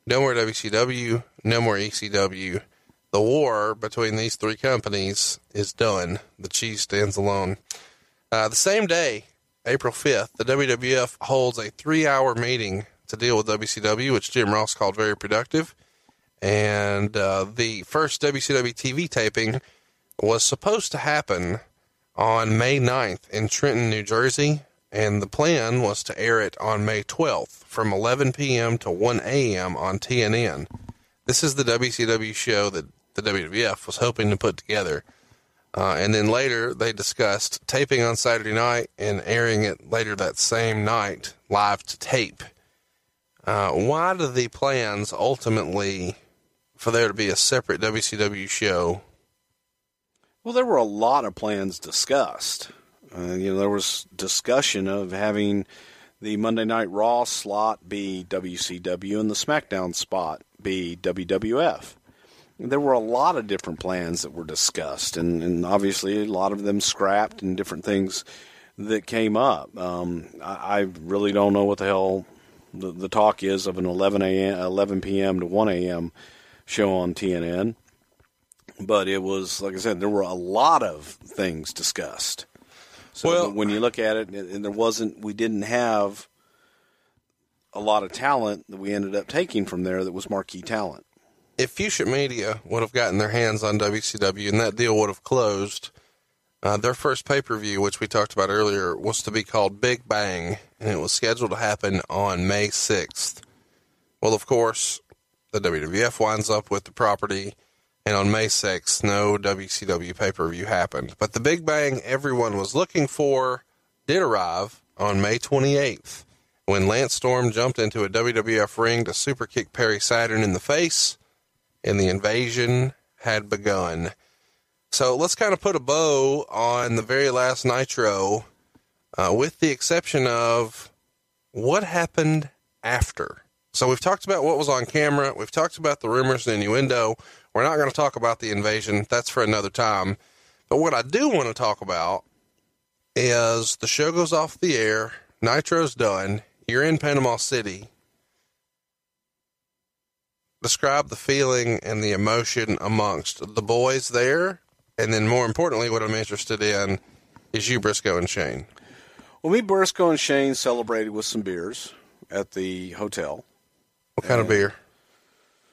no more WCW, no more ECW. The war between these three companies is done. The cheese stands alone. Uh, the same day, April 5th, the WWF holds a three hour meeting to deal with WCW, which Jim Ross called very productive and uh, the first WCW TV taping was supposed to happen on May 9th in Trenton, New Jersey, and the plan was to air it on May 12th from 11 p.m. to 1 a.m. on TNN. This is the WCW show that the WWF was hoping to put together. Uh, and then later they discussed taping on Saturday night and airing it later that same night live to tape. Uh, why do the plans ultimately for there to be a separate WCW show? Well, there were a lot of plans discussed. Uh, you know, there was discussion of having the Monday Night Raw slot be WCW and the SmackDown spot be WWF. There were a lot of different plans that were discussed, and, and obviously a lot of them scrapped and different things that came up. Um, I, I really don't know what the hell the, the talk is of an 11 a.m., 11 p.m. to 1 a.m. show on TNN but it was like I said, there were a lot of things discussed. So Well- when you look at it, and there wasn't, we didn't have a lot of talent that we ended up taking from there that was marquee talent. If Fusion Media would have gotten their hands on WCW and that deal would have closed, uh, their first pay per view, which we talked about earlier, was to be called Big Bang, and it was scheduled to happen on May 6th. Well, of course, the WWF winds up with the property, and on May 6th, no WCW pay per view happened. But the Big Bang everyone was looking for did arrive on May 28th when Lance Storm jumped into a WWF ring to super kick Perry Saturn in the face, and the invasion had begun. So let's kind of put a bow on the very last Nitro, uh, with the exception of what happened after. So we've talked about what was on camera. We've talked about the rumors and innuendo. We're not going to talk about the invasion. That's for another time. But what I do want to talk about is the show goes off the air. Nitro's done. You're in Panama City. Describe the feeling and the emotion amongst the boys there. And then, more importantly, what I'm interested in is you, Brisco, and Shane. Well, me, Brisco, and Shane celebrated with some beers at the hotel. What kind of beer?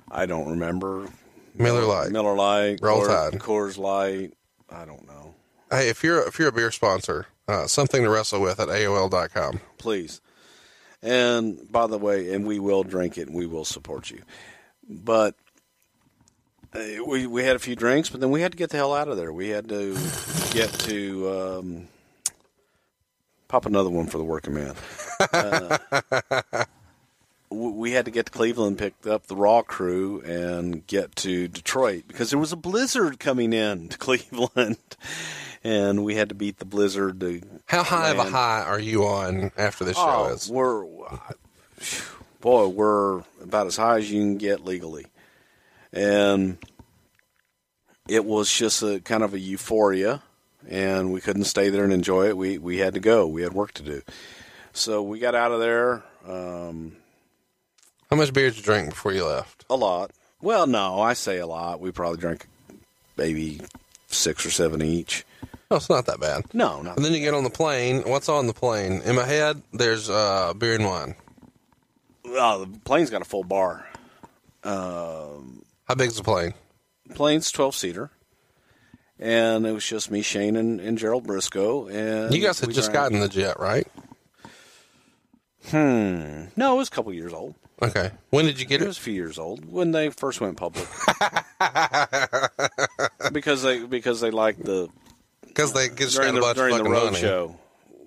I don't remember. Miller Lite. Miller Lite, Roll Coors, Tide. Coors Light. I don't know. Hey, if you're if you're a beer sponsor, uh, something to wrestle with at AOL.com. please. And by the way, and we will drink it and we will support you. But uh, we we had a few drinks, but then we had to get the hell out of there. We had to get to um, pop another one for the working man. Uh, we had to get to Cleveland, pick up the Raw crew, and get to Detroit because there was a blizzard coming in to Cleveland, and we had to beat the blizzard to How high of a high are you on after this show Oh, is? we're boy, we're about as high as you can get legally, and it was just a kind of a euphoria, and we couldn't stay there and enjoy it. We we had to go. We had work to do, so we got out of there. Um, How much beer did you drink before you left? a lot. Well, no, I say a lot. We probably drank maybe six or seven each. Oh, it's not that bad. No, not And then you get on the plane. What's on the plane? In my head, there's uh, beer and wine. oh, the plane's got a full bar. Um, How big's the plane? plane's 12 seater and it was just me shane and, and gerald brisco and You guys had just drank- gotten the jet, right? hmm no it was a couple years old Okay. When did you get It it? was a few years old when they first went public. because they because they liked the Because they just during the bunch during of the fucking road money. show.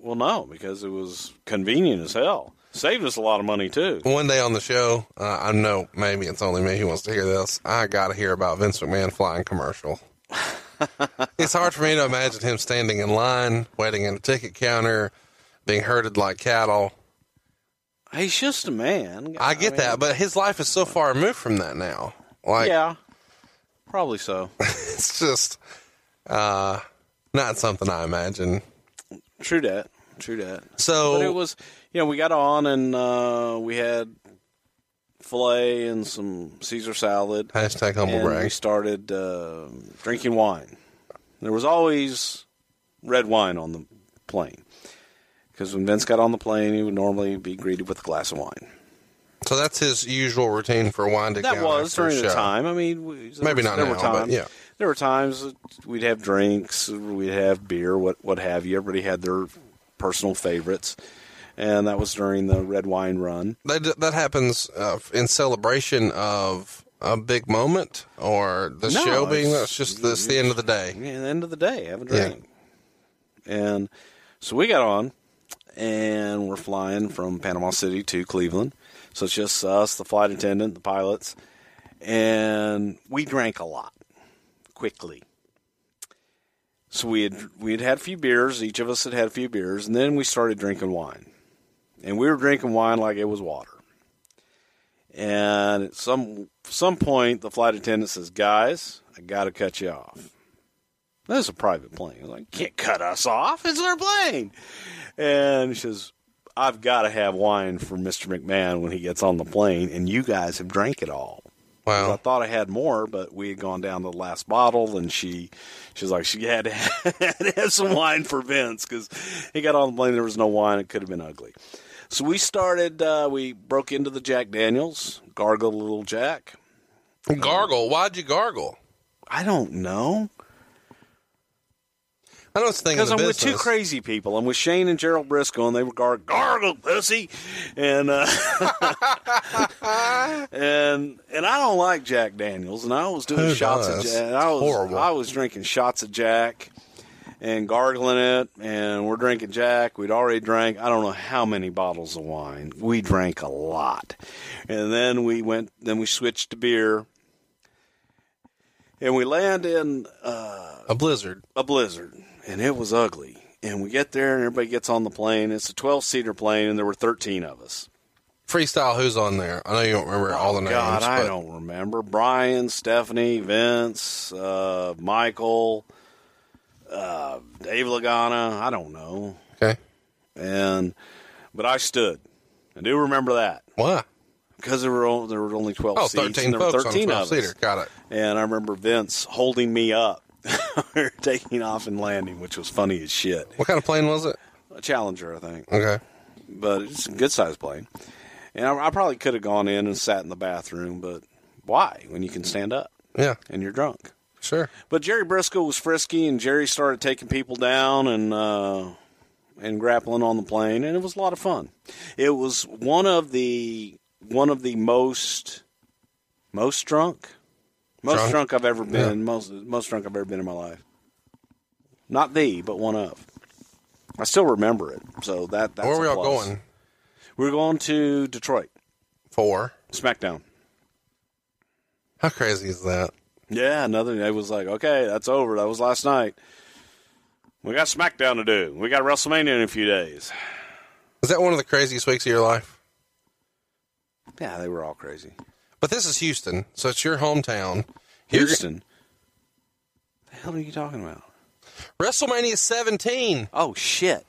Well, no, because it was convenient as hell. Saved us a lot of money too. One day on the show, uh, I know maybe it's only me who wants to hear this. I got to hear about Vince McMahon flying commercial. it's hard for me to imagine him standing in line, waiting in a ticket counter, being herded like cattle. He's just a man. I get mean, that, but his life is so far removed from that now. Like, yeah, probably so. it's just uh, not something I imagine. True that. True that. So But it was, you know, we got on and uh, we had filet and some Caesar salad. hashtag humble and we started uh, drinking wine. There was always red wine on the plane because when Vince got on the plane, he would normally be greeted with a glass of wine. So that's his usual routine for wine to That was during the time. I mean, we, there Maybe was- not there now, were but times, yeah. There were times we'd have drinks, we'd have beer, what what have you. Everybody had their personal favorites, and that was during the red wine run. That that happens uh, in celebration of a big moment or the No, show being. it's- just the end of the day. Yeah, the end of the day, have a Yeah. drink. And so we got on, and we're flying from Panama City to Cleveland. So it's just us, the flight attendant, the pilots, and we drank a lot quickly. So we had we had had a few beers. Each of us had had a few beers, and then we started drinking wine, and we were drinking wine like it was water. And at some some point, the flight attendant says, "Guys, I got to cut you off." This is a private plane. I was like, can't cut us off. It's our plane. And she says, I've got to have wine for Mr. McMahon when he gets on the plane, and you guys have drank it all. 'Cause I thought I had more, but we had gone down to the last bottle, and she, she was like, she had to have, had to have some wine for Vince because he got on the plane. There was no wine. It could have been ugly. So we started. Uh, we broke into the Jack Daniels, gargled a little Jack. Gargle. Why'd you gargle? I don't know. I a thing Because I'm with two crazy people. I'm with Shane and Gerald Brisco, and they were gar- gargle pussy, and uh, and and I don't like Jack Daniels, and I was doing Who shots does? of Jack. and I was Horrible. I was drinking shots of Jack and gargling it, and we're drinking Jack. We'd already drank I don't know how many bottles of wine. We drank a lot, and then we went. Then we switched to beer, and we land in. Uh, a blizzard. a blizzard, and it was ugly. And we get there, and everybody gets on the plane. It's a 12 seater plane, and there were 13 of us. Freestyle. Who's on there? I know you don't remember all the names. Oh, God, I but don't remember. Brian, Stephanie, Vince, uh, Michael, uh, Dave Lagana. I don't know. Okay. And but I stood. I do remember that Why? because there were only, there were only 12 Oh, seats. 13 and there were 13 on a of 12 us. seater. Got it. And I remember Vince holding me up, taking off and landing, which was funny as shit. What kind of plane was it? A Challenger, I think. Okay. but it's a good sized plane. And I, I probably could have gone in and sat in the bathroom, but why when you can stand up Yeah. and you're drunk? Sure. But Jerry Brisco was frisky, and Jerry started taking people down and uh, and grappling on the plane, and it was a lot of fun. It was one of the one of the most most drunk, most Drunk? drunk, I've ever been. Yeah. Most most drunk I've ever been in my life. Not the, but one of. I still remember it, so that that's Where were y'all going? We're going to Detroit, For? SmackDown. How crazy is that? Yeah, another day was like, okay, that's over. That was last night. We got SmackDown to do. We got WrestleMania in a few days. Is that one of the craziest weeks of your life? Yeah, they were all crazy. But this is Houston, so it's your hometown. You're- Houston. the hell are you talking about? WrestleMania 17. Oh shit!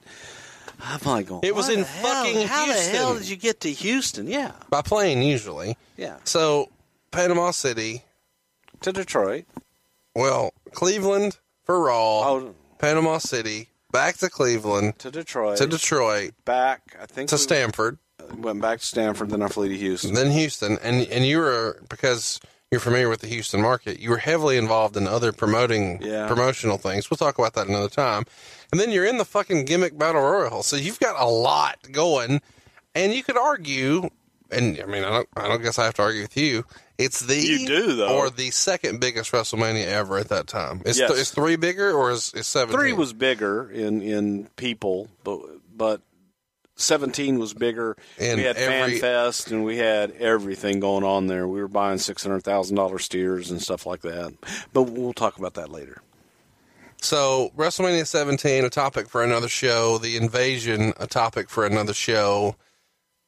I'm like going. It was "What in the hell? fucking How the hell did you get to Houston? Yeah, By plane, usually. yeah. So, Panama City, To Detroit. well, Cleveland for Raw, Oh, Panama City, back to Cleveland, to Detroit. to Detroit, back. I think to we Stamford, Went back to Stamford, then I flew to Houston. then Houston. And, and you were, because you're familiar with the Houston market, you were heavily involved in other promoting, Yeah. promotional things. We'll talk about that another time. And then you're in the fucking gimmick battle royal. So you've got a lot going. And you could argue, and I mean, I don't, I don't guess I have to argue with you. It's the You do, though. or the second biggest WrestleMania ever at that time. Is, Yes. th- is three bigger or is, is seventeen? Three was bigger in in people, but but seventeen was bigger. And we had every- Fan Fest, and we had everything going on there. We were buying six hundred thousand dollar steers and stuff like that. But we'll talk about that later. So WrestleMania 17, a topic for another show. The invasion, a topic for another show.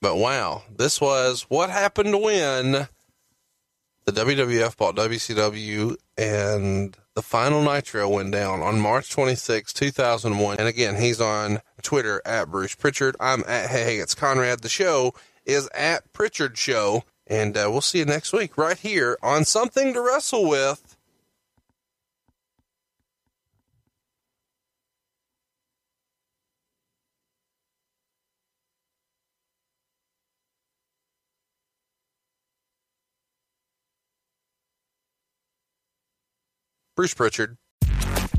But wow, this was what happened when the WWF bought WCW and the final Nitro went down on March 26, 2001. And again, he's on Twitter at Bruce Pritchard. I'm at Hey, hey it's Conrad. The show is at Pritchard Show. And uh, we'll see you next week right here on Something to Wrestle With. Bruce Pritchard.